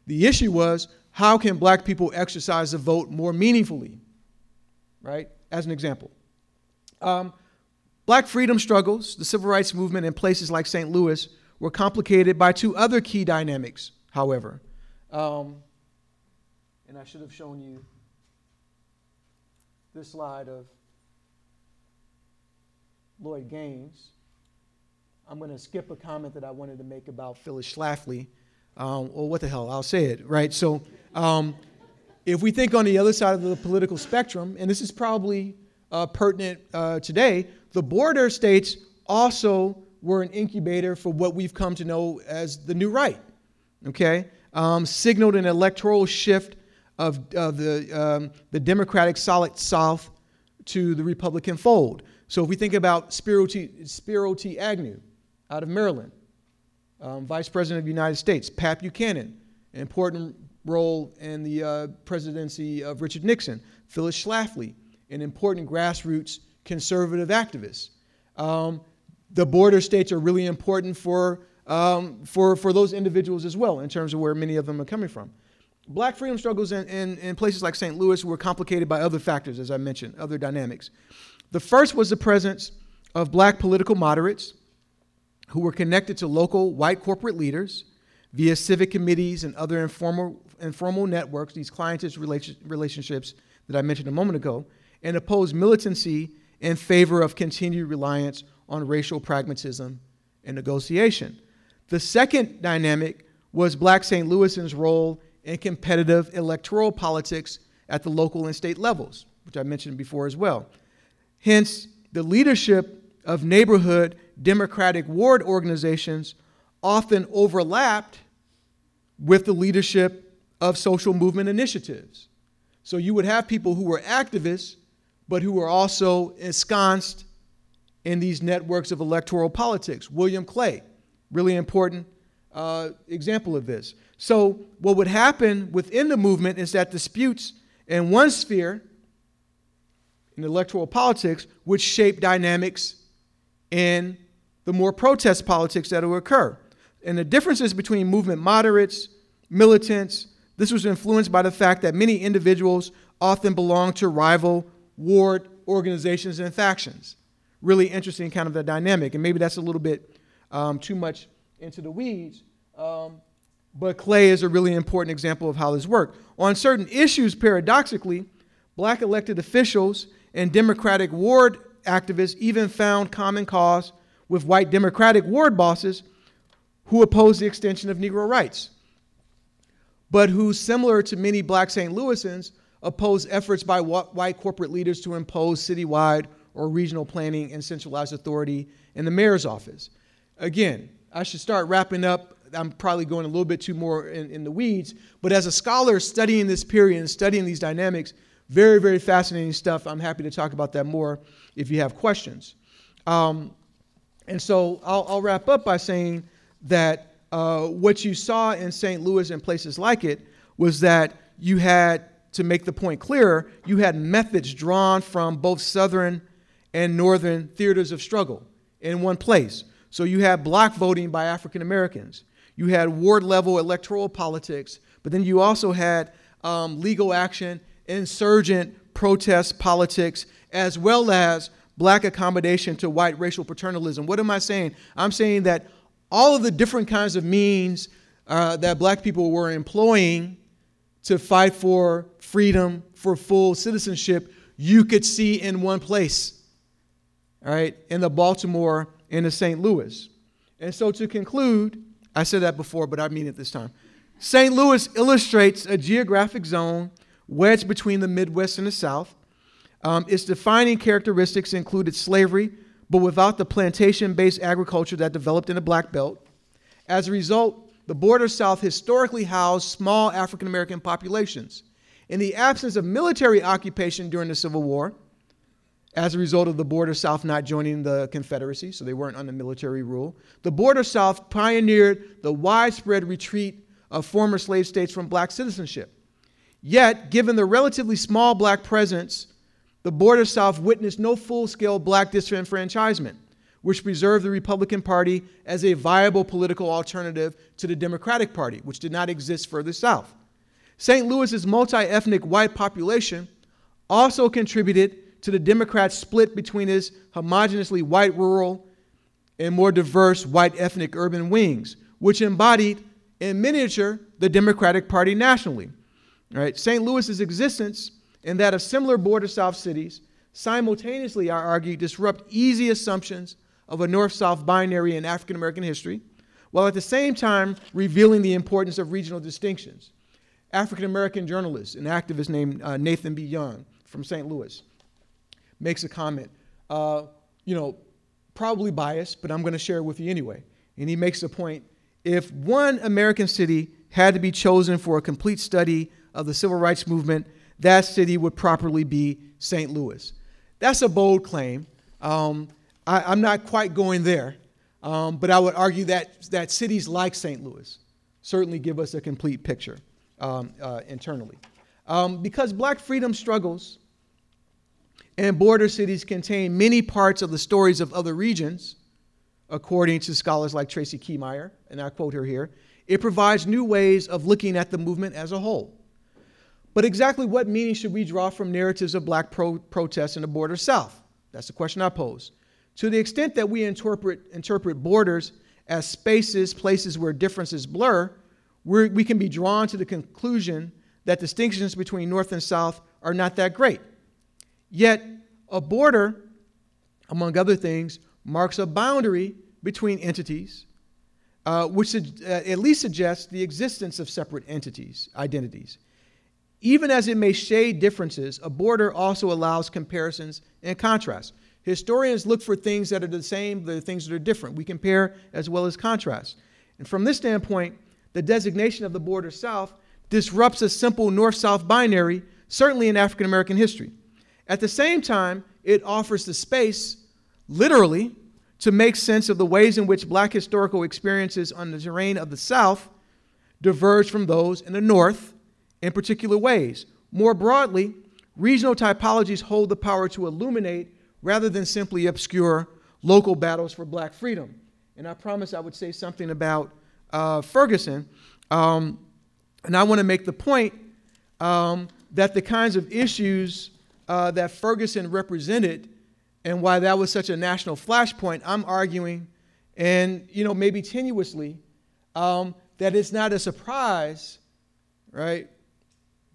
The issue was how can black people exercise the vote more meaningfully? Right? As an example. Um, black freedom struggles, the civil rights movement in places like St. Louis, were complicated by two other key dynamics, however. Um, and I should have shown you this slide of Lloyd Gaines. I'm going to skip a comment that I wanted to make about Phyllis Schlafly. Um, or what the hell, I'll say it, right? So, um, if we think on the other side of the political spectrum, and this is probably uh, pertinent uh, today, the border states also were an incubator for what we've come to know as the new right, okay? Um, signaled an electoral shift of, of the, um, the Democratic solid South to the Republican fold. So if we think about Spiro T, Spiro T. Agnew out of Maryland, um, Vice President of the United States, Pat Buchanan, an important role in the uh, presidency of Richard Nixon, Phyllis Schlafly, an important grassroots conservative activist. Um, the border states are really important for, um, for, for those individuals as well, in terms of where many of them are coming from. Black freedom struggles in, in, in places like St. Louis were complicated by other factors, as I mentioned, other dynamics. The first was the presence of black political moderates who were connected to local white corporate leaders via civic committees and other informal, informal networks, these clientist relation, relationships that I mentioned a moment ago, and opposed militancy in favor of continued reliance on racial pragmatism and negotiation. The second dynamic was black St. Louisans' role in competitive electoral politics at the local and state levels, which I mentioned before as well. Hence, the leadership of neighborhood Democratic ward organizations often overlapped with the leadership of social movement initiatives. So you would have people who were activists, but who were also ensconced in these networks of electoral politics. William Clay, really important uh, example of this. So, what would happen within the movement is that disputes in one sphere, in electoral politics, which shape dynamics in the more protest politics that will occur. And the differences between movement moderates, militants, this was influenced by the fact that many individuals often belong to rival ward organizations and factions. Really interesting kind of the dynamic. And maybe that's a little bit um, too much into the weeds. Um, but Clay is a really important example of how this worked. On certain issues, paradoxically, black elected officials and Democratic ward activists even found common cause with white Democratic ward bosses who opposed the extension of Negro rights, but who, similar to many black St. Louisans, opposed efforts by white corporate leaders to impose citywide or regional planning and centralized authority in the mayor's office. Again, I should start wrapping up. I'm probably going a little bit too more in, in the weeds, but as a scholar studying this period and studying these dynamics, very, very fascinating stuff. I'm happy to talk about that more if you have questions. Um, and so I'll, I'll, wrap up by saying that uh, what you saw in St. Louis and places like it was that you had, to make the point clearer, you had methods drawn from both Southern and Northern theaters of struggle in one place. So you had block voting by African Americans, you had ward level electoral politics, but then you also had um, legal action, insurgent protest politics, as well as black accommodation to white racial paternalism. What am I saying? I'm saying that all of the different kinds of means uh, that black people were employing to fight for freedom, for full citizenship, you could see in one place, all right, in the Baltimore and the St. Louis. And so to conclude, I said that before, but I mean it this time. St. Louis illustrates a geographic zone wedged between the Midwest and the South um, its defining characteristics included slavery, but without the plantation based agriculture that developed in the Black Belt. As a result, the border South historically housed small African American populations. In the absence of military occupation during the Civil War, as a result of the border South not joining the Confederacy, so they weren't under military rule, the border South pioneered the widespread retreat of former slave states from black citizenship. Yet, given the relatively small black presence the border South witnessed no full scale black disenfranchisement, which preserved the Republican Party as a viable political alternative to the Democratic Party, which did not exist further south. St. Louis's multi-ethnic white population also contributed to the Democrats' split between its homogeneously white rural and more diverse white ethnic urban wings, which embodied in miniature the Democratic Party nationally. Right? St. Louis's existence and that of similar border South cities simultaneously, I argue, disrupt easy assumptions of a North South binary in African American history, while at the same time revealing the importance of regional distinctions. African American journalist and activist named uh, Nathan B. Young from St. Louis makes a comment, uh, you know, probably biased, but I'm going to share it with you anyway. And he makes the point if one American city had to be chosen for a complete study of the civil rights movement, that city would properly be St. Louis. That's a bold claim. Um, I, am not quite going there, um, but I would argue that, that cities like St. Louis certainly give us a complete picture um, uh, internally. Um, because black freedom struggles and border cities contain many parts of the stories of other regions, according to scholars like Tracy K'Meyer, and I quote her here, it provides new ways of looking at the movement as a whole. But exactly what meaning should we draw from narratives of black pro- protests in the border south? That's the question I pose. To the extent that we interpret, interpret borders as spaces, places where differences blur, we can be drawn to the conclusion that distinctions between North and South are not that great. Yet, a border, among other things, marks a boundary between entities, uh, which uh, at least suggests the existence of separate entities, identities. Even as it may shade differences, a border also allows comparisons and contrasts. Historians look for things that are the same, the things that are different. We compare as well as contrast. And from this standpoint, the designation of the border south disrupts a simple north south binary, certainly in African American history. At the same time, it offers the space, literally, to make sense of the ways in which black historical experiences on the terrain of the South diverge from those in the North in particular ways. More broadly, regional typologies hold the power to illuminate rather than simply obscure local battles for black freedom. And I promised I would say something about uh, Ferguson. Um, and I want to make the point um, that the kinds of issues uh, that Ferguson represented and why that was such a national flashpoint, I'm arguing, and you know maybe tenuously, um, that it's not a surprise, right,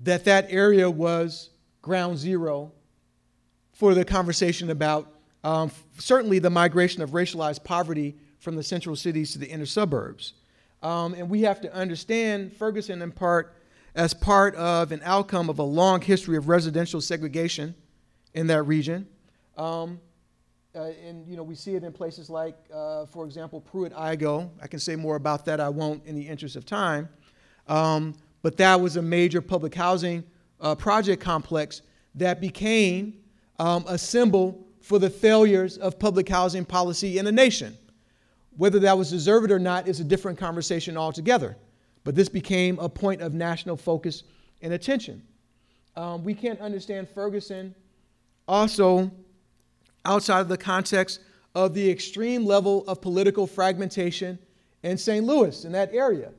that that area was ground zero for the conversation about um, certainly the migration of racialized poverty from the central cities to the inner suburbs. Um, and we have to understand Ferguson in part as part of an outcome of a long history of residential segregation in that region. Um, uh, and you know we see it in places like, uh, for example, Pruitt-Igoe. I can say more about that. I won't in the interest of time. Um, but that was a major public housing uh, project complex that became um, a symbol for the failures of public housing policy in the nation. Whether that was deserved or not is a different conversation altogether. But this became a point of national focus and attention. Um, we can't understand Ferguson also outside of the context of the extreme level of political fragmentation in St. Louis, in that area.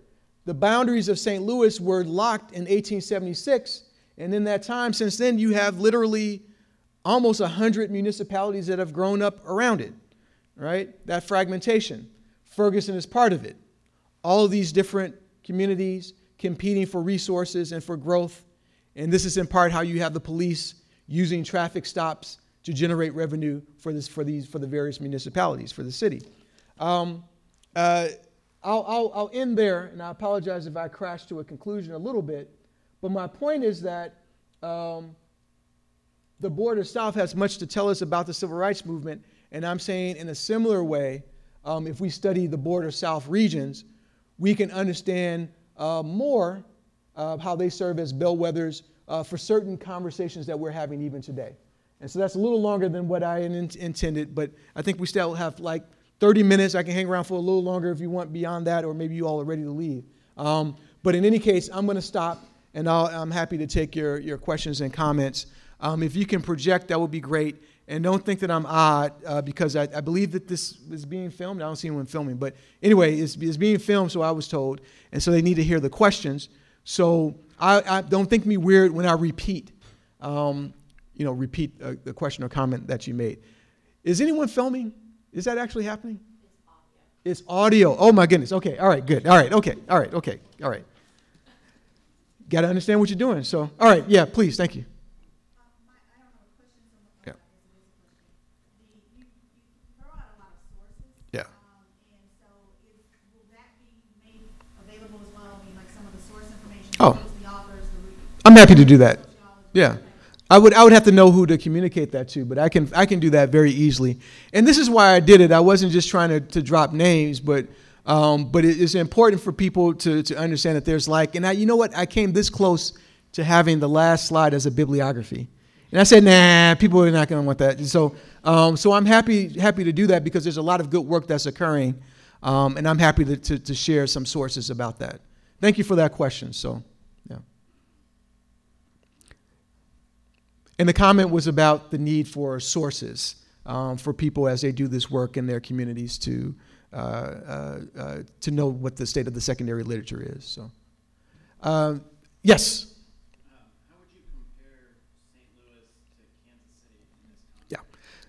The boundaries of St. Louis were locked in 1876, and in that time, since then, you have literally almost 100 municipalities that have grown up around it, right? That fragmentation. Ferguson is part of it. All of these different communities competing for resources and for growth. And this is in part how you have the police using traffic stops to generate revenue for, this, for, these, for the various municipalities, for the city. Um, uh, I'll, I'll, I'll end there, and I apologize if I crash to a conclusion a little bit. But my point is that um, the border south has much to tell us about the civil rights movement. And I'm saying, in a similar way, um, if we study the border south regions, we can understand uh, more uh, how they serve as bellwethers uh, for certain conversations that we're having even today. And so that's a little longer than what I in- intended, but I think we still have like 30 minutes. I can hang around for a little longer if you want beyond that, or maybe you all are ready to leave. Um, but in any case, I'm going to stop, and i am happy to take your, your questions and comments. Um, if you can project, that would be great. And don't think that I'm odd uh, because I, I, believe that this is being filmed. I don't see anyone filming. But anyway, it's, it's being filmed, so I was told. And so they need to hear the questions. So I, I don't think me weird when I repeat, um, you know, repeat a, a question or comment that you made. Is anyone filming? Is that actually happening? It's audio. Oh my goodness. Okay. All right. Good. All right. Okay. All right. Okay. All right. Got to understand what you're doing. So, all right. Yeah. Please. Thank you. Uh, I don't have a question so much. Yeah. as it is a question. The, you, you throw out a lot of sources. Yeah. And so is, will that be made available as well? I mean, like some of the source information, Oh. who's the authors, the. re- I'm happy to do that. Yeah. I would, I would have to know who to communicate that to, but I can, I can do that very easily. And this is why I did it. I wasn't just trying to, to drop names, but, um, but it- it's important for people to, to understand that there's like, and I, you know what? I came this close to having the last slide as a bibliography. And I said, nah, people are not going to want that. So, um, so I'm happy, happy to do that because there's a lot of good work that's occurring. Um, and I'm happy to, to, to share some sources about that. Thank you for that question. So, yeah. And the comment was about the need for sources um, for people as they do this work in their communities to, uh, uh, uh, to know what the state of the secondary literature is. So, um, yes. How would you compare St. Louis to Kansas City Yeah.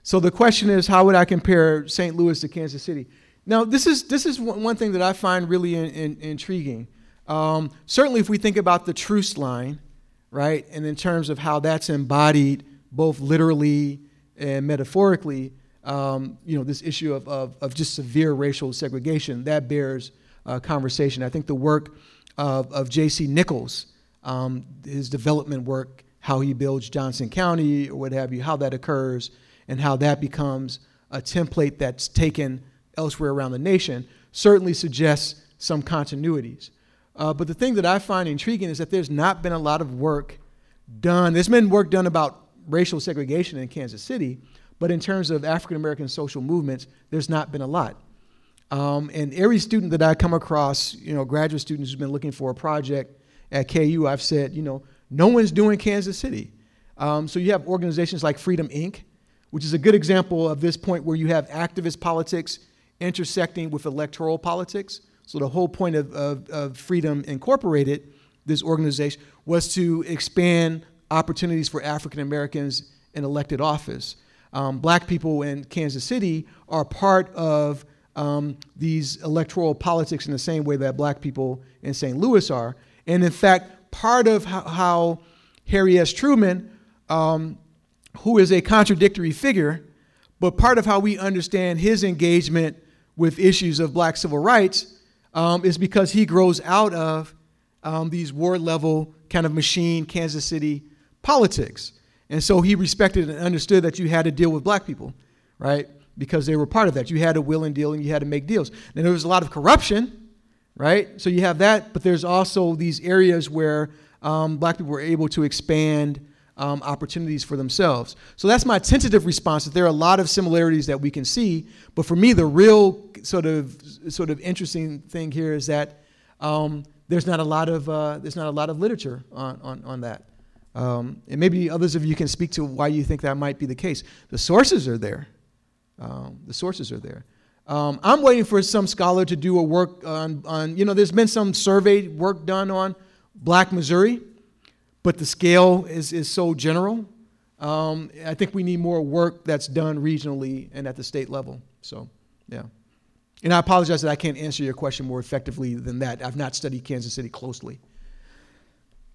So the question is, how would I compare St. Louis to Kansas City? Now, this is this is one one thing that I find really in, in, intriguing. Um, certainly, if we think about the Troost line, right, and in terms of how that's embodied both literally and metaphorically, um, you know, this issue of, of, of just severe racial segregation that bears uh, conversation. I think the work of, of J.C. Nichols, um, his development work, how he builds Johnson County or what have you, how that occurs, and how that becomes a template that's taken elsewhere around the nation, certainly suggests some continuities. Uh, but the thing that I find intriguing is that there's not been a lot of work done. There's been work done about racial segregation in Kansas City, but in terms of African American social movements, there's not been a lot. Um, and every student that I come across, you know, graduate students who've been looking for a project at KU, I've said, you know, no one's doing Kansas City. Um, so you have organizations like Freedom Inc., which is a good example of this point where you have activist politics intersecting with electoral politics. So the whole point of, of, of Freedom Incorporated, this organization, was to expand opportunities for African Americans in elected office. Um, black people in Kansas City are part of um, these electoral politics in the same way that black people in St. Louis are. And in fact, part of how, how Harry S. Truman, um, who is a contradictory figure, but part of how we understand his engagement with issues of black civil rights um, is because he grows out of um, these war level kind of machine Kansas City politics. And so he respected and understood that you had to deal with black people, right? Because they were part of that. You had to will and deal and you had to make deals. And there was a lot of corruption, right? So you have that, but there's also these areas where um, black people were able to expand um, opportunities for themselves. So that's my tentative response. That there are a lot of similarities that we can see, but for me, the real sort of sort of interesting thing here is that um, there's not a lot of uh, there's not a lot of literature on on, on that. Um, and maybe others of you can speak to why you think that might be the case. The sources are there. Um, the sources are there. Um, I'm waiting for some scholar to do a work on, on, you know, there's been some survey work done on black Missouri, but the scale is, is so general. Um, I think we need more work that's done regionally and at the state level. So, yeah. And I apologize that I can't answer your question more effectively than that. I've not studied Kansas City closely.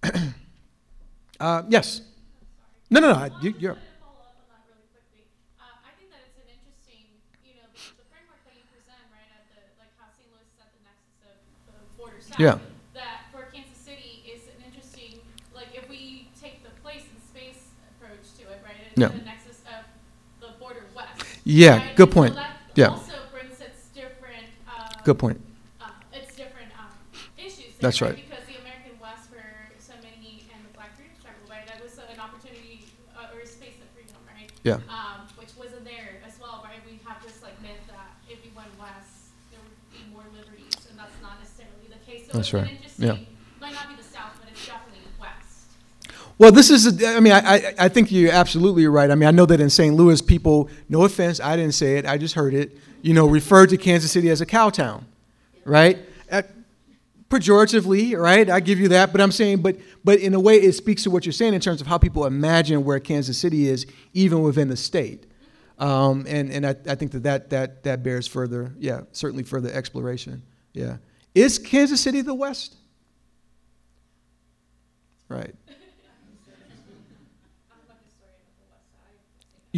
<clears throat> uh, yes. No, no, no. I- think that it's an interesting, You, you're. I right, Yeah. the nexus of the border west. Yeah, right? good so point. that Yeah. Also brings its different, um, Good point. uh, it's different um, issues. There, That's right. Because the American West, for so many, and the Black freedom struggle, right, that was an opportunity uh, or a space of freedom, right? Yeah. Um, which wasn't there as well, right? We have this like myth that if we went west, there would be more liberties, and that's not necessarily the case. So That's right. Yeah. might not be the South, but it's definitely west. Well, this is, I mean, I, I, think you're absolutely right. I mean, I know that in St. Louis, people, no offense, I didn't say it, I just heard it, you know, referred to Kansas City as a cow town, right? Uh, pejoratively, right? I give you that, but I'm saying, but but in a way, it speaks to what you're saying in terms of how people imagine where Kansas City is, even within the state. Um, and and I, I think that, that that that bears further, yeah, certainly further exploration. Yeah, is Kansas City the West? Right.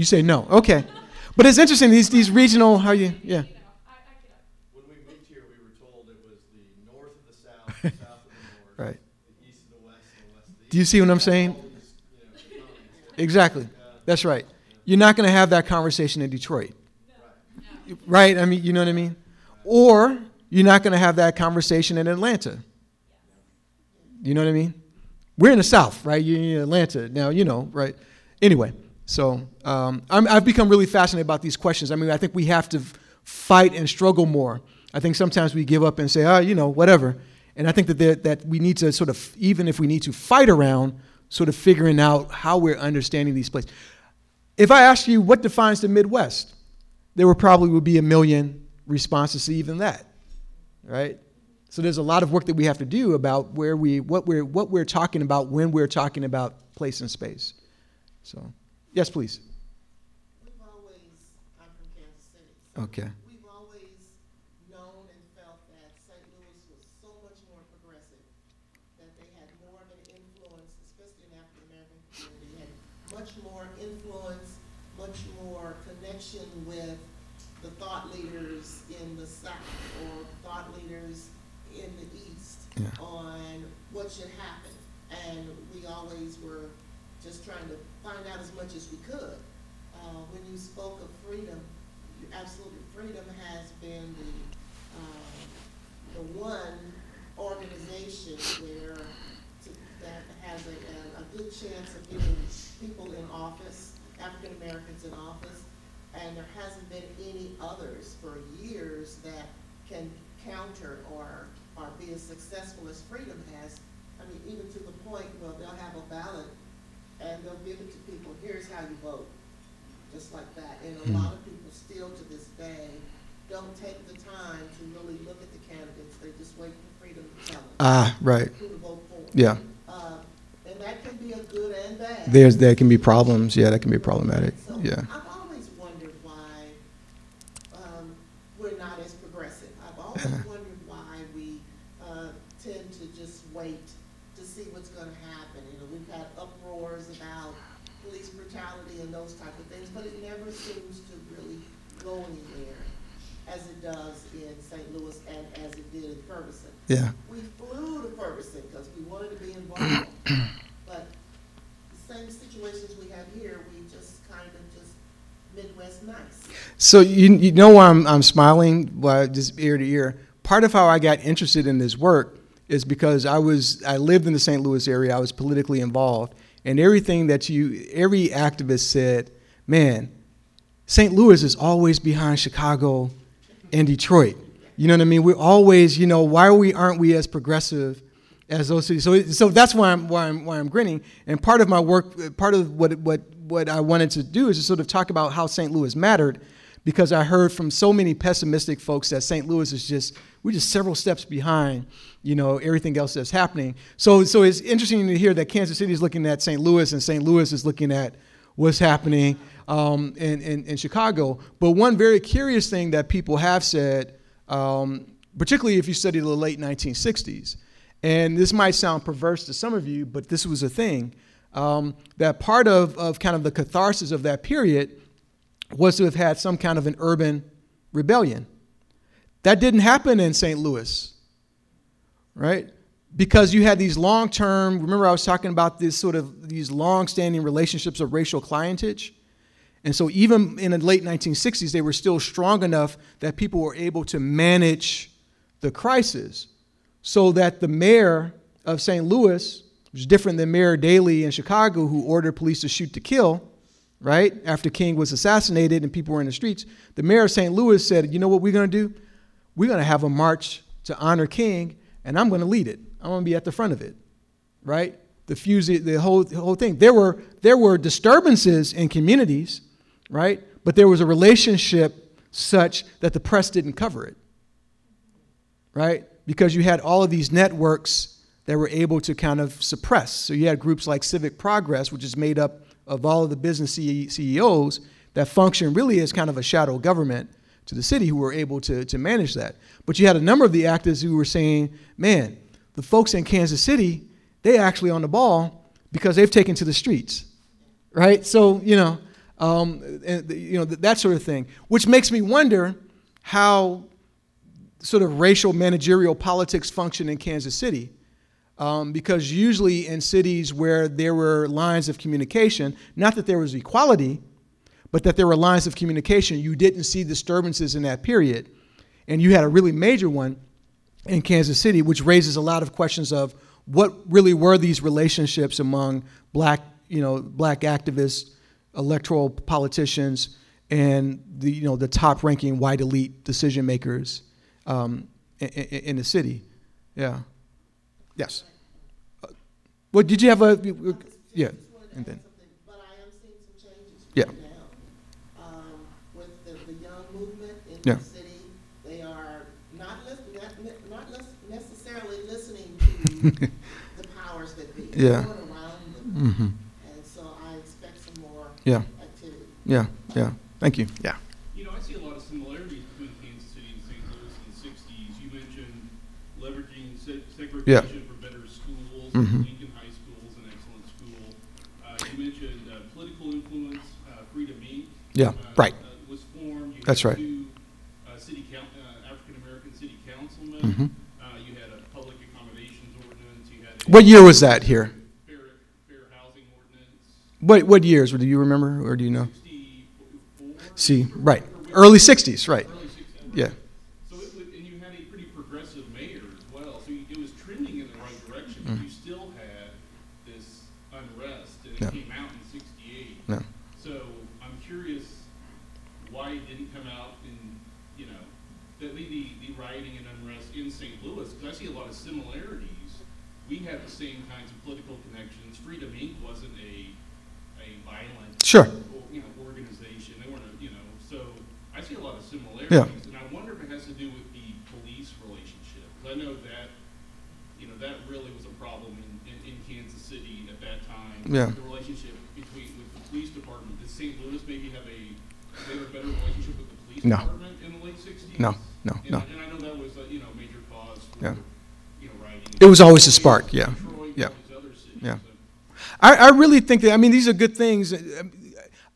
You say no. Okay. But it's interesting these these regional how you yeah. When we moved here, we were told it was the north of the south, the <laughs> south of the north, Right. the east of the west, and the west of the east. Do you see what I'm saying? All these, you know, components. Exactly. That's right. You're not going to have that conversation in Detroit. Right? I mean, you know what I mean? Or you're not going to have that conversation in Atlanta. You know what I mean? We're in the South, right? You're in Atlanta. Now, you know, right? Anyway, so um, I'm, I've become really fascinated about these questions. I mean, I think we have to fight and struggle more. I think sometimes we give up and say, oh, you know, whatever. And I think that, that we need to sort of, even if we need to fight around, sort of figuring out how we're understanding these places. If I ask you what defines the Midwest, there would probably would be a million responses to even that, right? So there's a lot of work that we have to do about where we, what we're, what we're talking about when we're talking about place and space. So, yes, please. We've always, I'm from Kansas City. Okay. We've always known and felt that St. Louis was so much more progressive, that they had more of an influence, especially in African American community, had much more influence, much more connection with the thought leaders in the South or thought leaders in the East Yeah. on what should happen. And we always were just trying to find out as much as we could. Uh, when you spoke of freedom, absolutely, freedom has been the, uh, the one organization where, to, that has a, a, a good chance of getting people in office, African Americans in office, and there hasn't been any others for years that can counter or, or be as successful as freedom has. I mean, even to the point, well, they'll have a ballot and they'll give it to people, here's how you vote, just like that. And a lot of people still to this day don't take the time to really look at the candidates, they just wait for freedom to tell them Ah, right. who to vote for. Yeah. Uh, and that can be a good and bad. There's, there can be problems. Yeah, that can be problematic. So Yeah. I've always wondered why um, we're not as progressive. I've always Yeah. wondered why we uh, tend to just wait to see what's going to happen. You know, we've had uproars about police brutality and those type of things, but it never seems to really go anywhere as it does in St. Louis and as it did in Ferguson. Yeah. We flew to Ferguson because we wanted to be involved. <clears throat> But the same situations we have here, we just kind of just Midwest nice. So you, you know why I'm, I'm smiling, why just ear to ear. Part of how I got interested in this work is because I was I lived in the St. Louis area. I was politically involved, and everything that you every activist said, man, St. Louis is always behind Chicago and Detroit. You know what I mean? We're always, you know, why are we aren't we as progressive as those cities? So, so that's why I'm why I'm why I'm grinning. And part of my work, part of what what what I wanted to do is to sort of talk about how St. Louis mattered, because I heard from so many pessimistic folks that St. Louis is just we're just several steps behind, you know, everything else that's happening. So so it's interesting to hear that Kansas City is looking at St. Louis and St. Louis is looking at what's happening um, in, in, in Chicago. But one very curious thing that people have said, um, particularly if you study the late 1960s, and this might sound perverse to some of you, but this was a thing, um, that part of, of kind of the catharsis of that period was to have had some kind of an urban rebellion. That didn't happen in St. Louis, right? Because you had these long term, remember I was talking about this sort of these long standing relationships of racial clientage? And so even in the late 1960s, they were still strong enough that people were able to manage the crisis so that the mayor of St. Louis, which is different than Mayor Daley in Chicago, who ordered police to shoot to kill, right, after King was assassinated and people were in the streets, the mayor of St. Louis said, you know what we're going to do? We're going to have a march to honor King, and I'm going to lead it. I'm going to be at the front of it, right? The fuse, the whole, the whole thing. There were, there were disturbances in communities, right? But there was a relationship such that the press didn't cover it, right? because you had all of these networks that were able to kind of suppress. So you had groups like Civic Progress, which is made up of all of the business CE CEOs that function really as kind of a shadow government to the city who were able to, to manage that. But you had a number of the actors who were saying, man, the folks in Kansas City, they actually on the ball because they've taken to the streets, right? So, you know, um, and, you know, that sort of thing, which makes me wonder how sort of racial managerial politics function in Kansas City. Um, because usually in cities where there were lines of communication, not that there was equality, but that there were lines of communication, you didn't see disturbances in that period. And you had a really major one in Kansas City, which raises a lot of questions of what really were these relationships among black, you know, black activists, electoral politicians, and the, you know, the top-ranking white elite decision makers um, in, in, in the city. Yeah. Yes. Well, did you have a, yeah, Just wanted to and add then, something, but I am seeing some changes Yeah. right now. Um, with the, the young movement in Yeah. the city, they are not lis- not, ne- not lis- necessarily listening to <laughs> the powers that be. They're Yeah. going around them, Mhm. and so I expect some more yeah, activity. yeah, yeah, thank you, yeah. You know, I see a lot of similarities between Kansas City and St. Louis in the sixties. You mentioned leveraging se- segregation for better schools, Mhm. Lincoln High School is an excellent school. Uh, you mentioned, uh, political influence, uh, Freedom Inc. Yeah, right. uh, Was formed. You That's had right. Two, uh, city coun- uh, African-American city councilmen. Mhm. Uh, you had a public accommodations ordinance, you had a. What year was that here? Fair, fair housing ordinance, What, what years, do you remember, or do you know? See, right, early 60s, right, Early 60s. yeah, So it would, and you had a pretty progressive mayor as well, so you- it was trending in the right direction, but Mm. you still had this unrest, and Yeah. it came out in sixty-eight. yeah. So I'm curious why it didn't come out in, you know, the, the, the- the rioting and unrest in St. Louis, because I see a lot of similarities. We had the same kinds of political connections. Freedom Inc. wasn't a, a violent. Sure. You know, organization, they weren't, you know, so I see a lot of similarities. Yeah. And I wonder if it has to do with the police relationship, 'cause I know that, you know, that really was a problem in, in, in Kansas City at that time. Yeah. The relationship between, with the police department, did St. Louis maybe have a, they have a better relationship with the police No. department in the late sixties? No, no, And, no. I- and I know that was, a, you know, major cause for, Yeah. you know, rioting. It was always a spark, yeah, Detroit, yeah, yeah. I, I really think that, I mean, these are good things. Uh,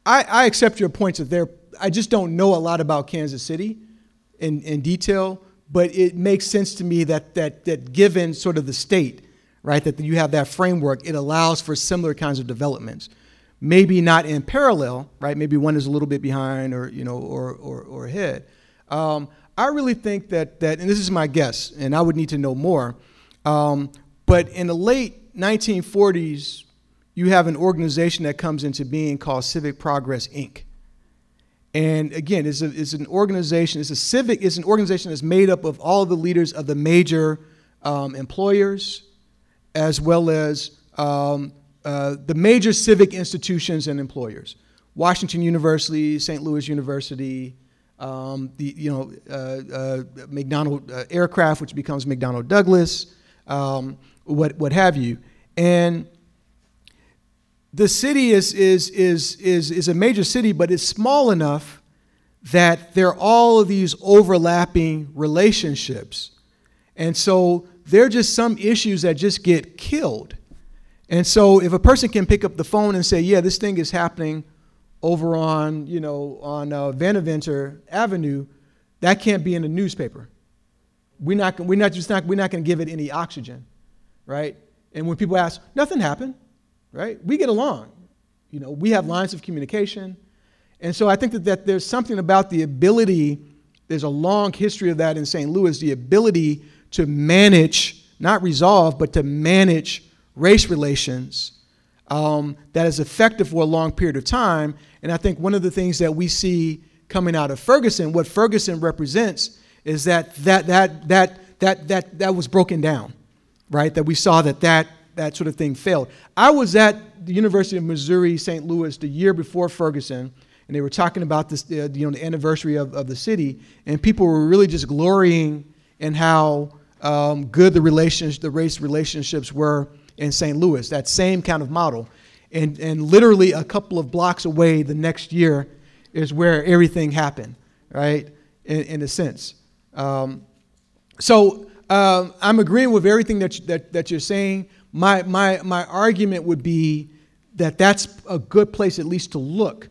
I, I accept your points that there, I just don't know a lot about Kansas City in, in detail, but it makes sense to me that, that, that given sort of the state, right, that you have that framework, it allows for similar kinds of developments. Maybe not in parallel, right? Maybe one is a little bit behind or, you know, or, or, or ahead. Um, I really think that, that, and this is my guess, and I would need to know more, um, but in the late 1940s, you have an organization that comes into being called Civic Progress Inc. And again, it's, a, it's an organization, it's a civic, it's an organization that's made up of all the leaders of the major um, employers, as well as um, uh, the major civic institutions and employers. Washington University, St. Louis University, um, the, you know, uh, uh, McDonnell uh, Aircraft, which becomes McDonnell Douglas, um, what, what have you. And the city is, is, is, is, is a major city, but it's small enough that there are all of these overlapping relationships. And so there are just some issues that just get killed. And so if a person can pick up the phone and say, yeah, this thing is happening over on, you know, on uh, Vandeventer Avenue, that can't be in the newspaper. We're not, we're not just not, we're not going to give it any oxygen, right? And when people ask, nothing happened, right? We get along. You know, we have lines of communication. And so I think that, that there's something about the ability, there's a long history of that in St. Louis, the ability to manage, not resolve, but to manage race relations um, that is effective for a long period of time. And I think one of the things that we see coming out of Ferguson, what Ferguson represents, is that that, that, that, that, that, that was broken down, right? That we saw that that, that sort of thing failed. I was at the University of Missouri St. Louis the year before Ferguson, and they were talking about this, uh, you know, the anniversary of, of the city, and people were really just glorying in how um, good the relations, the race relationships were in St. Louis. That same kind of model, and and literally a couple of blocks away, the next year, is where everything happened, right? In, in a sense. Um, so um, I'm agreeing with everything that, you, that, that you're saying. My, my, my argument would be that that's a good place at least to look.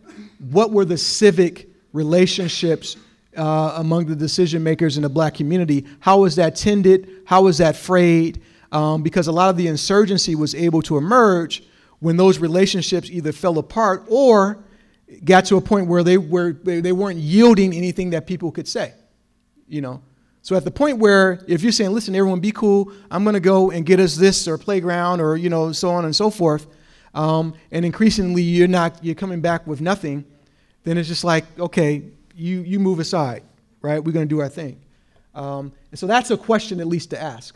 What were the civic relationships uh, among the decision makers in the black community? How was that tended? How was that frayed? Um, because a lot of the insurgency was able to emerge when those relationships either fell apart or got to a point where they, were, they weren't yielding anything that people could say, you know. So at the point where if you're saying, listen, everyone be cool, I'm going to go and get us this or playground or, you know, so on and so forth, um, and increasingly you're not, you're coming back with nothing, then it's just like, okay, you, you move aside, right? We're going to do our thing. Um, and so that's a question at least to ask,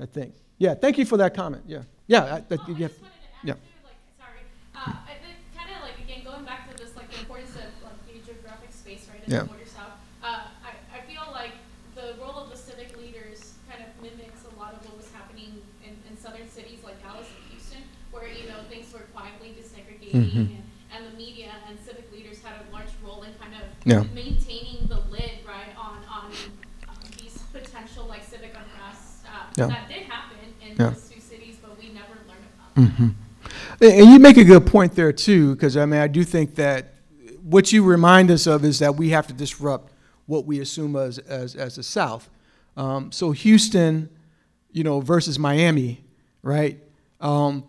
I think. Yeah, thank you for that comment. Yeah. Yeah. I, Well, that, I yeah. just wanted to add yeah. like, sorry, uh, I think kind of like, again, going back to this, like, the importance of, like, geographic space, right, Yeah. the border south. Uh, I, I feel like the role of the civic leaders kind of mimics a lot of what was happening in, in southern cities like Dallas and Houston, where, you know, things were quietly Mhm. and, and the media and civic leaders had a large role in kind of Yeah. maintaining the lid, right, on, on these potential, like, civic unrest, uh, Yeah. that did happen in Yeah. those two cities, but we never learned about them. hmm And you make a good point there too, because I mean, I do think that what you remind us of is that we have to disrupt what we assume as as, as the South. Um, so Houston, you know, versus Miami, right? Um,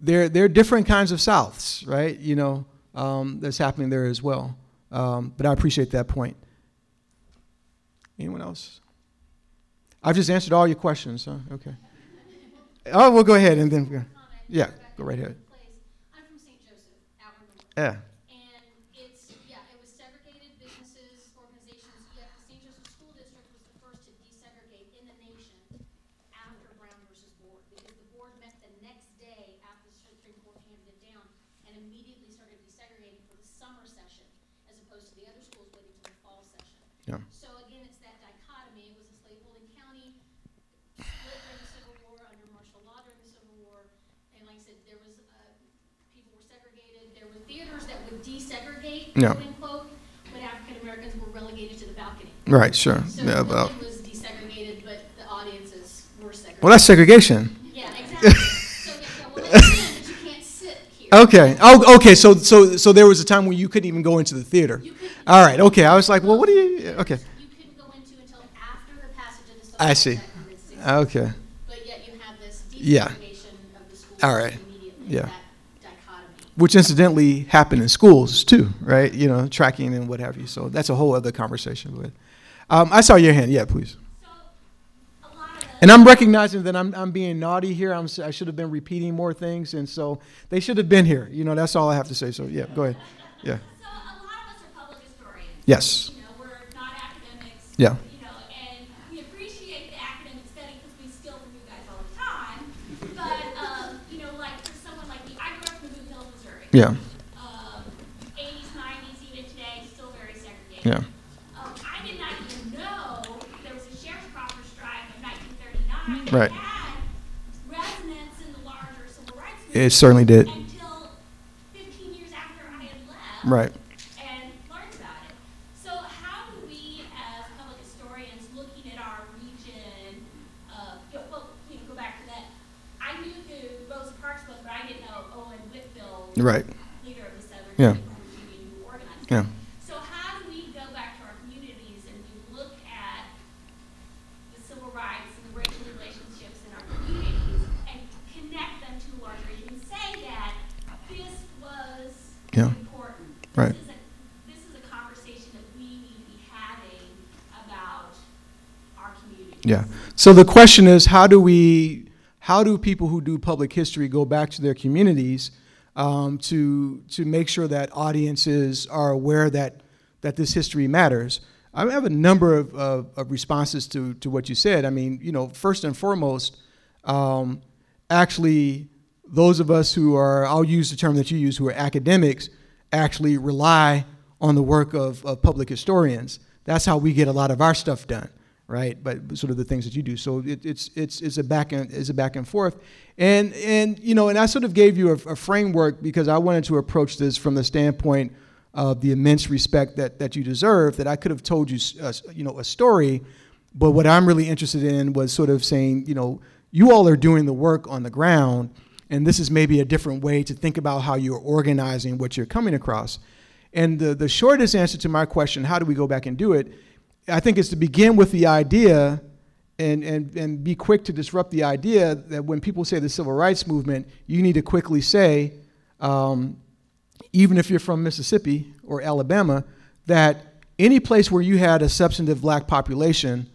there there are different kinds of Souths, right? You know, um, that's happening there as well. Um, but I appreciate that point. Anyone else? I've just answered all your questions. Huh? Okay. Oh, we'll go ahead and then. Yeah, go right ahead. I'm from St. Joseph, Yeah. And it's, yeah, it was segregated businesses, organizations, yet the St. Joseph School District was the first to desegregate in the nation after Brown versus Board, because the board met the next day after the Supreme Court handed it down and immediately started desegregating for the summer session, as opposed to the other schools waiting till the fall session. Yeah. So again, it's that dichotomy, it was a slaveholding county, split during the Civil War, under martial law during the Civil War, and like I said, there was, uh, people were segregated, there were theaters that would desegregate, Yeah. quote unquote, when African Americans were relegated to the balcony. Right. Sure. So Yeah. building was desegregated, but the audiences were segregated. well, that's segregation. Yeah, exactly. So, yeah, yeah, well, that's good, but you can't sit here. Okay. Oh, okay. So, so, so there was a time when you couldn't even go into the theater. All right. Okay. I was like, well, what do you? Okay. You couldn't go into until after the passage of the I see. Act in the 60s. Okay. But yet you have this Yeah. of the schools All right. Yeah. Which incidentally happened in schools too, right? You know, tracking and what have you. So that's a whole other conversation. But um, I saw your hand. Yeah, please. So, a lot of the. And I'm recognizing that I'm, I'm being naughty here. I'm, I should have been repeating more things, and so they should have been here. You know, that's all I have to say. So yeah, go ahead. Yeah. So a lot of us are public historians. Yes. You know, we're not academics. Yeah. You know, and we appreciate the academic study because we steal from you guys all the time. But, um, you know, like for someone like me, I grew up in Hill, Missouri. Yeah. Um, eighties, nineties, even today, still very segregated. Yeah. Um, I did not even know there was a sharecropper strike of nineteen thirty-nine. Right. That had resonance in the larger civil rights It certainly did. until fifteen years after I had left Right. and learned about it. So how do we, as public historians, looking at our region, uh, go, well, you know, go back to that, I knew the Rosa Parks book, but I didn't know Owen Whitfield, Right. leader of the Southern Yeah. Farmers Union, who organized Yeah. it. So how do we go back to our communities and we look at the civil rights and the racial relationships in our communities and connect them to a larger issue and say that this was Yeah. important. Right. This is a, this is a conversation that we need to be having about our communities. Yeah. So the question is, how do we, how do people who do public history go back to their communities um, to to make sure that audiences are aware that that this history matters? I have a number of, of, of responses to to what you said. I mean, you know, first and foremost, um, actually, those of us who are, I'll use the term that you use, who are academics, actually rely on the work of, of public historians. That's how we get a lot of our stuff done, right? But sort of the things that you do. So it, it's it's it's a back and it's a back and forth, and and you know, and I sort of gave you a, a framework because I wanted to approach this from the standpoint of the immense respect that that you deserve. That I could have told you, uh, you know, a story, but what I'm really interested in was sort of saying, you know, you all are doing the work on the ground, and this is maybe a different way to think about how you're organizing what you're coming across. And the, the shortest answer to my question, how do we go back and do it, I think is to begin with the idea and, and, and be quick to disrupt the idea that when people say the civil rights movement, you need to quickly say, um, even if you're from Mississippi or Alabama, that any place where you had a substantive black population,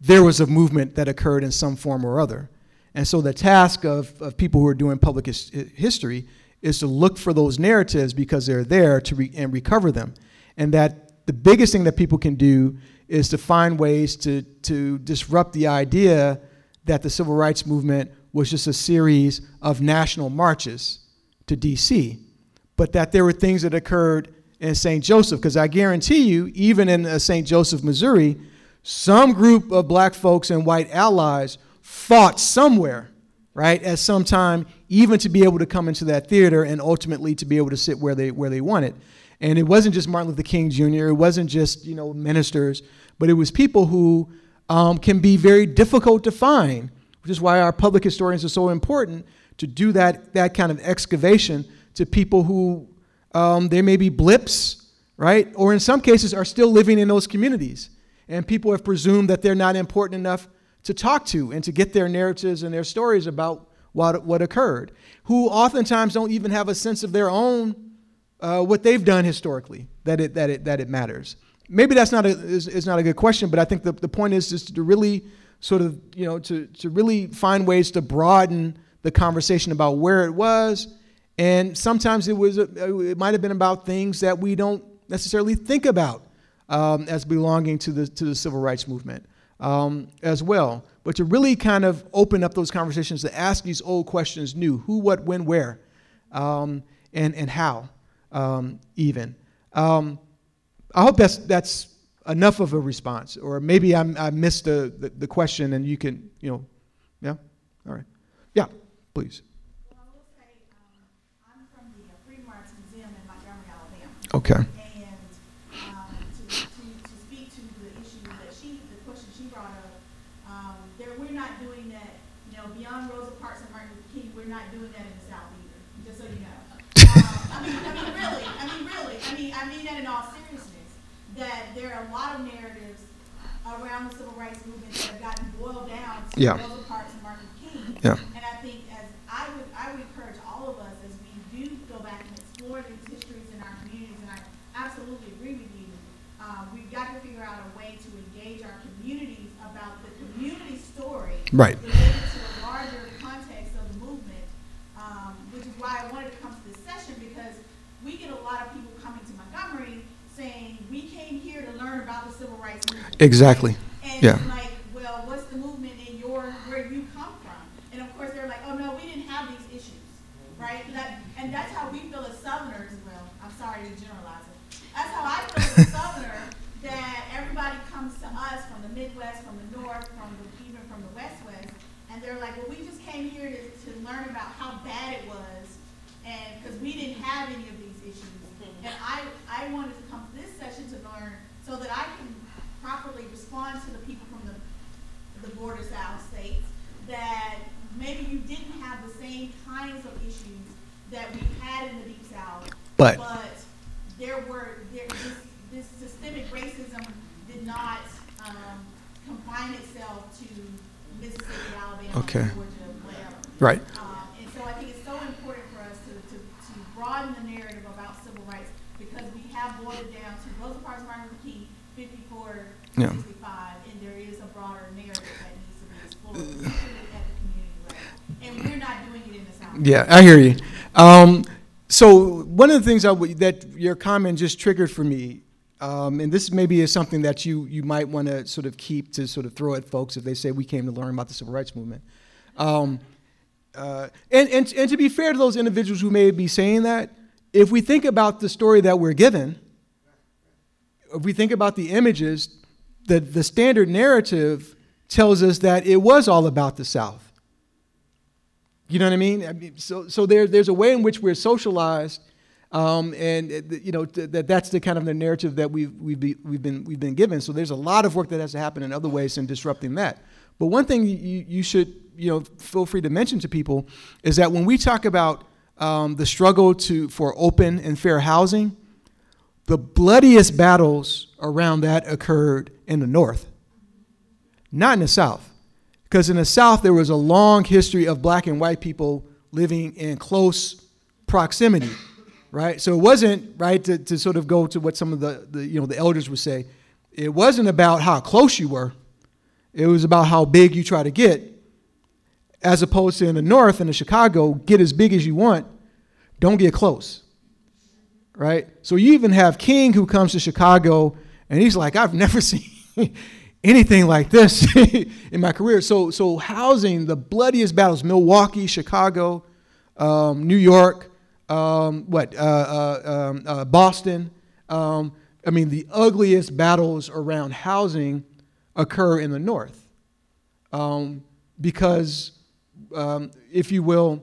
there was a movement that occurred in some form or other. And so the task of, of people who are doing public his, history is to look for those narratives because they're there to re, and recover them. And that the biggest thing that people can do is to find ways to, to disrupt the idea that the civil rights movement was just a series of national marches to DC, but that there were things that occurred in St. Joseph. Because I guarantee you, even in uh, St. Joseph, Missouri, some group of black folks and white allies fought somewhere, right, at some time, even to be able to come into that theater and ultimately to be able to sit where they where they wanted. And it wasn't just Martin Luther King Jr. It wasn't just you know ministers, but it was people who um, can be very difficult to find, which is why our public historians are so important to do that that kind of excavation to people who um, there may be blips, right, or in some cases are still living in those communities, and people have presumed that they're not important enough to talk to and to get their narratives and their stories about what, what occurred, who oftentimes don't even have a sense of their own, uh, what they've done historically, that it, that it, that it matters. Maybe that's not a, is, is not a good question, but I think the, the point is just to really sort of, you know, to, to really find ways to broaden the conversation about where it was. And sometimes it was, it might have been about things that we don't necessarily think about um, as belonging to the, to the civil rights movement um, as well. But to really kind of open up those conversations to ask these old questions new who, what, when, where, um, and, and how, um, even. Um, I hope that's, that's enough of a response. Or maybe I'm, I missed the, the, the question and you can, you know, yeah? All right. Yeah, please. Well, I will say, um, I'm from the uh, Freedom Rides Museum in Montgomery, Alabama. Okay. And, um, to, to, to speak to the issue that she, the question she brought up, um, there, we're not doing that, you know, beyond Rosa Parks and Martin Luther King, we're not doing that in the South either, just so you know. Um, I mean, I mean, really, I mean, really, I mean, I mean that in all seriousness, that there are a lot of narratives around the civil rights movement that have gotten boiled down to Yeah. Rosa Parks and Martin King. Yeah. And I think as, I would, I would encourage all of us, as we do go back and explore these histories in our communities, and I absolutely agree with you, um, we've got to figure out a way to engage our communities about the community story. Right. To the larger context of the movement, um, which is why I wanted to come to this session, because we get a lot of people coming to Montgomery saying, we came here to learn about the civil rights movement. Exactly. Yeah. like, well, what's the movement in your, where you come from? And of course, they're like, oh, no, we didn't have these issues, right? That, and that's how we feel as Southerners, well, I'm sorry to generalize it. That's how I feel as a Southerner, that everybody comes to us from the Midwest, from the North, from the, even from the West West, and they're like, well, we just came here to, to learn about how bad it was, and, because we didn't have any of these issues. And I, I wanted to come to this session to learn, so that I can properly respond to the people from the, the border South states, that maybe you didn't have the same kinds of issues that we had in the Deep South. But- there were, there, this, this systemic racism did not, um, confine itself to Mississippi, Alabama, Okay. Georgia, whatever. Right. Um, and so I think it's so important for us to, to, to broaden the narrative about civil rights because we have boiled it down to Rosa Parks, Martin Luther King, fifty-four, Yeah. Yeah, I hear you. Um, so one of the things that your comment just triggered for me, um, and this maybe is something that you you might want to sort of keep to sort of throw at folks if they say we came to learn about the civil rights movement. Um, uh, and, and and to be fair to those individuals who may be saying that, if we think about the story that we're given, if we think about the images, the, the standard narrative tells us that it was all about the South. You know what I mean? I mean so so there, there's a way in which we're socialized, um, and uh, you know th- that that's the kind of the narrative that we've we've, be, we've been we've been given. So there's a lot of work that has to happen in other ways in disrupting that. But one thing you, you should you know feel free to mention to people is that when we talk about um, the struggle to for open and fair housing, the bloodiest battles around that occurred in the North, not in the South. Because in the South, there was a long history of black and white people living in close proximity, right? So it wasn't, right, to, to sort of go to what some of the, the, you know, the elders would say, it wasn't about how close you were. It was about how big you try to get, as opposed to in the North, in the Chicago, get as big as you want, don't get close, right? So you even have King who comes to Chicago, and he's like, I've never <laughs> seen anything like this <laughs> in my career. So, so housing the bloodiest battles: Milwaukee, Chicago, um, New York, um, what, uh, uh, um, uh, Boston. Um, I mean, the ugliest battles around housing occur in the North, um, because, um, if you will,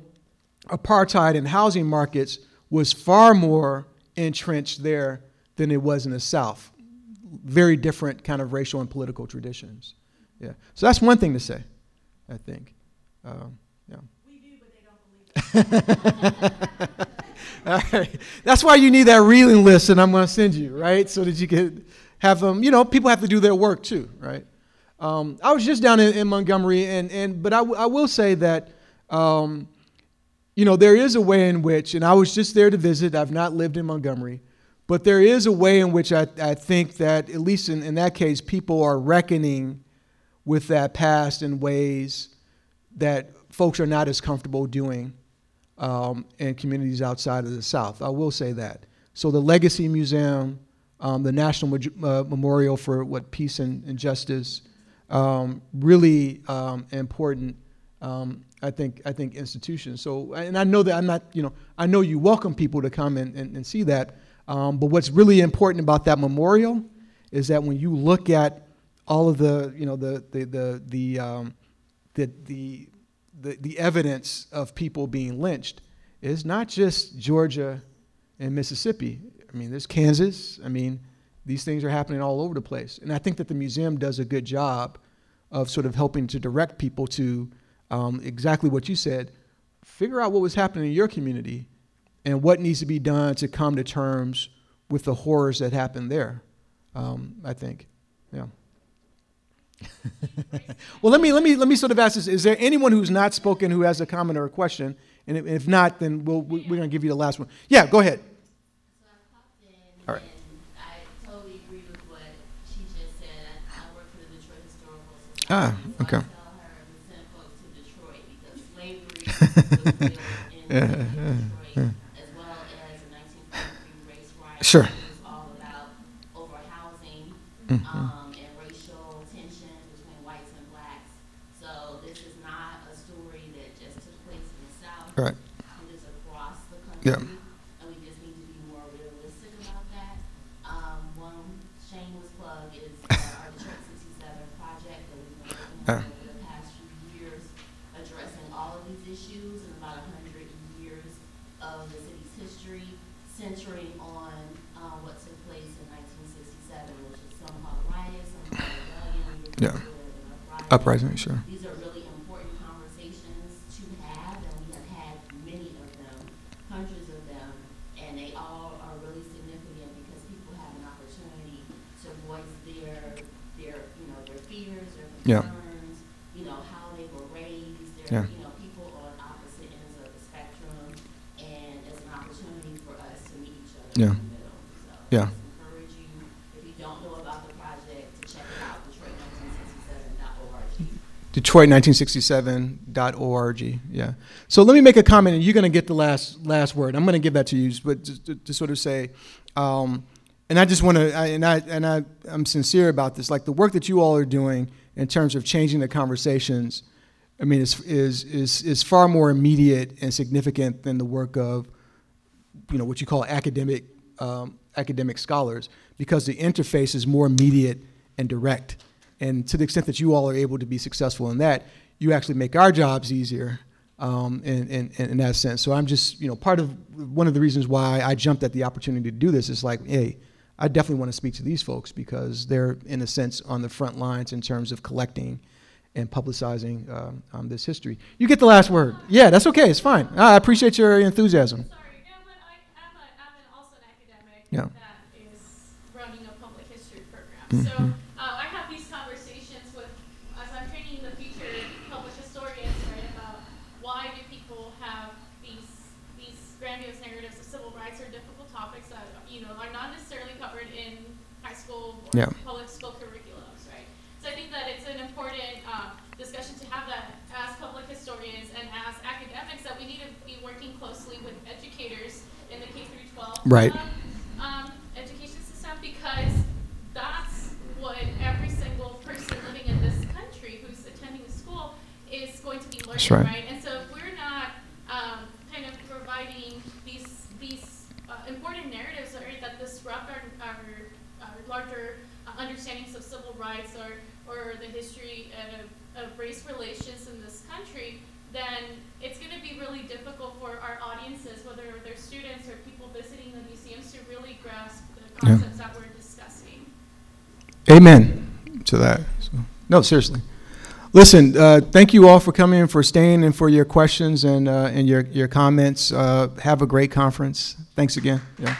apartheid in housing markets was far more entrenched there than it was in the South very different kind of racial and political traditions. Yeah. So that's one thing to say, I think. Um, yeah. We do, but they don't believe it. All right. That's why you need that reeling list, and I'm going to send you, right? So that you can have them, you know, people have to do their work too, right? Um, I was just down in, in Montgomery, and, and but I, w- I will say that, um, you know, there is a way in which, and I was just there to visit, I've not lived in Montgomery, but there is a way in which I, I think that, at least in, in that case, people are reckoning with that past in ways that folks are not as comfortable doing um, in communities outside of the South. I will say that. So the Legacy Museum, um, the National uh, Memorial for what Peace and, and Justice, um, really um, important. Um, I think I think institutions. So and I know that I'm not. You know, I know you welcome people to come and, and, and see that. Um, but what's really important about that memorial is that when you look at all of the, you know, the, the, the, the, um, the, the, the, the evidence of people being lynched, it's not just Georgia and Mississippi. I mean, there's Kansas. I mean, these things are happening all over the place. And I think that the museum does a good job of sort of helping to direct people to um, exactly what you said. Figure out what was happening in your community and what needs to be done to come to terms with the horrors that happened there. Um, I think, yeah. <laughs> well, let me let me let me sort of ask this: Is there anyone who's not spoken who has a comment or a question? And if, if not, then we'll, we're going to give you the last one. Yeah, go ahead. So I popped in, All right. and I totally agree with what she just said. I work for the Detroit Historical Society. Ah, so okay. I tell her <laughs> to send folks to Detroit because slavery was built in Yeah, Detroit, as well as the 1943 race riots. Sure. It was all about overhousing Mhm. um, and racial tension between whites and blacks. So this is not a story that just took place in the South. Right. It is across the Yeah. country, and we just need to be more realistic about that. Um, one shameless plug is uh, our Detroit sixty-seven project that we've been working Ah. on over the past few years, addressing all of these issues in about a hundred years of the city's history, centering on, uh, what took place in nineteen sixty-seven, which is some call it riots, some call it rebellion. we Yeah. refer to it as an Uprising, sure. these are really important conversations to have, and we have had many of them, hundreds of them, and they all are really significant because people have an opportunity to voice their, their, you know, their fears, their Yeah. concerns, you know, how they were raised, Yeah. you know, people on opposite ends of the spectrum, and it's an opportunity for us to meet each other Yeah. in the middle. So, Yeah. just encourage you, if you don't know about the project, to check it out, Detroit1967.org. Detroit1967.org. Yeah. So let me make a comment, and you're going to get the last last word. I'm going to give that to you, but just to, to sort of say, um, and I just want to, and I and I I'm sincere about this. Like the work that you all are doing in terms of changing the conversations, I mean, is is is is far more immediate and significant than the work of, you know, what you call academic um, academic scholars, because the interface is more immediate and direct. And to the extent that you all are able to be successful in that, you actually make our jobs easier um, in, in, in that sense. So I'm just, you know, part of one of the reasons why I jumped at the opportunity to do this is like, hey, I definitely want to speak to these folks because they're, in a sense, on the front lines in terms of collecting and publicizing um, um, this history. You get the last word. Yeah, that's okay. It's fine. I appreciate your enthusiasm. Sorry, no, but I, I'm a, I'm an, also an academic Yeah. that is running a public history program. Mhm. So, uh, I have these conversations with, as I'm training the future public historians, right, about why do people have these, these grandiose narratives of civil rights are difficult topics that, you know, are not necessarily covered in high school or Yeah. public school curriculums, right? So I think that it's an important, uh, discussion to have that as public historians and as academics, that we need to be working closely with educators in the K through twelve. Right. um, Um, education system, because that's what every single person living in this country who's attending a school is going to be learning, right. right? And so if we're not, um, kind of providing these, these, uh, important narratives that are- that disrupt our, our, our larger uh, understandings of civil rights or, or the history of, of race relations in this country, then it's gonna be really difficult for our audiences, whether they're students or people visiting the museums, to really grasp the Yeah. concepts that we're discussing. Amen to that. So, no, seriously. Listen, uh, thank you all for coming and for staying and for your questions and, uh, and your, your comments. Uh, have a great conference. Thanks again. Yeah.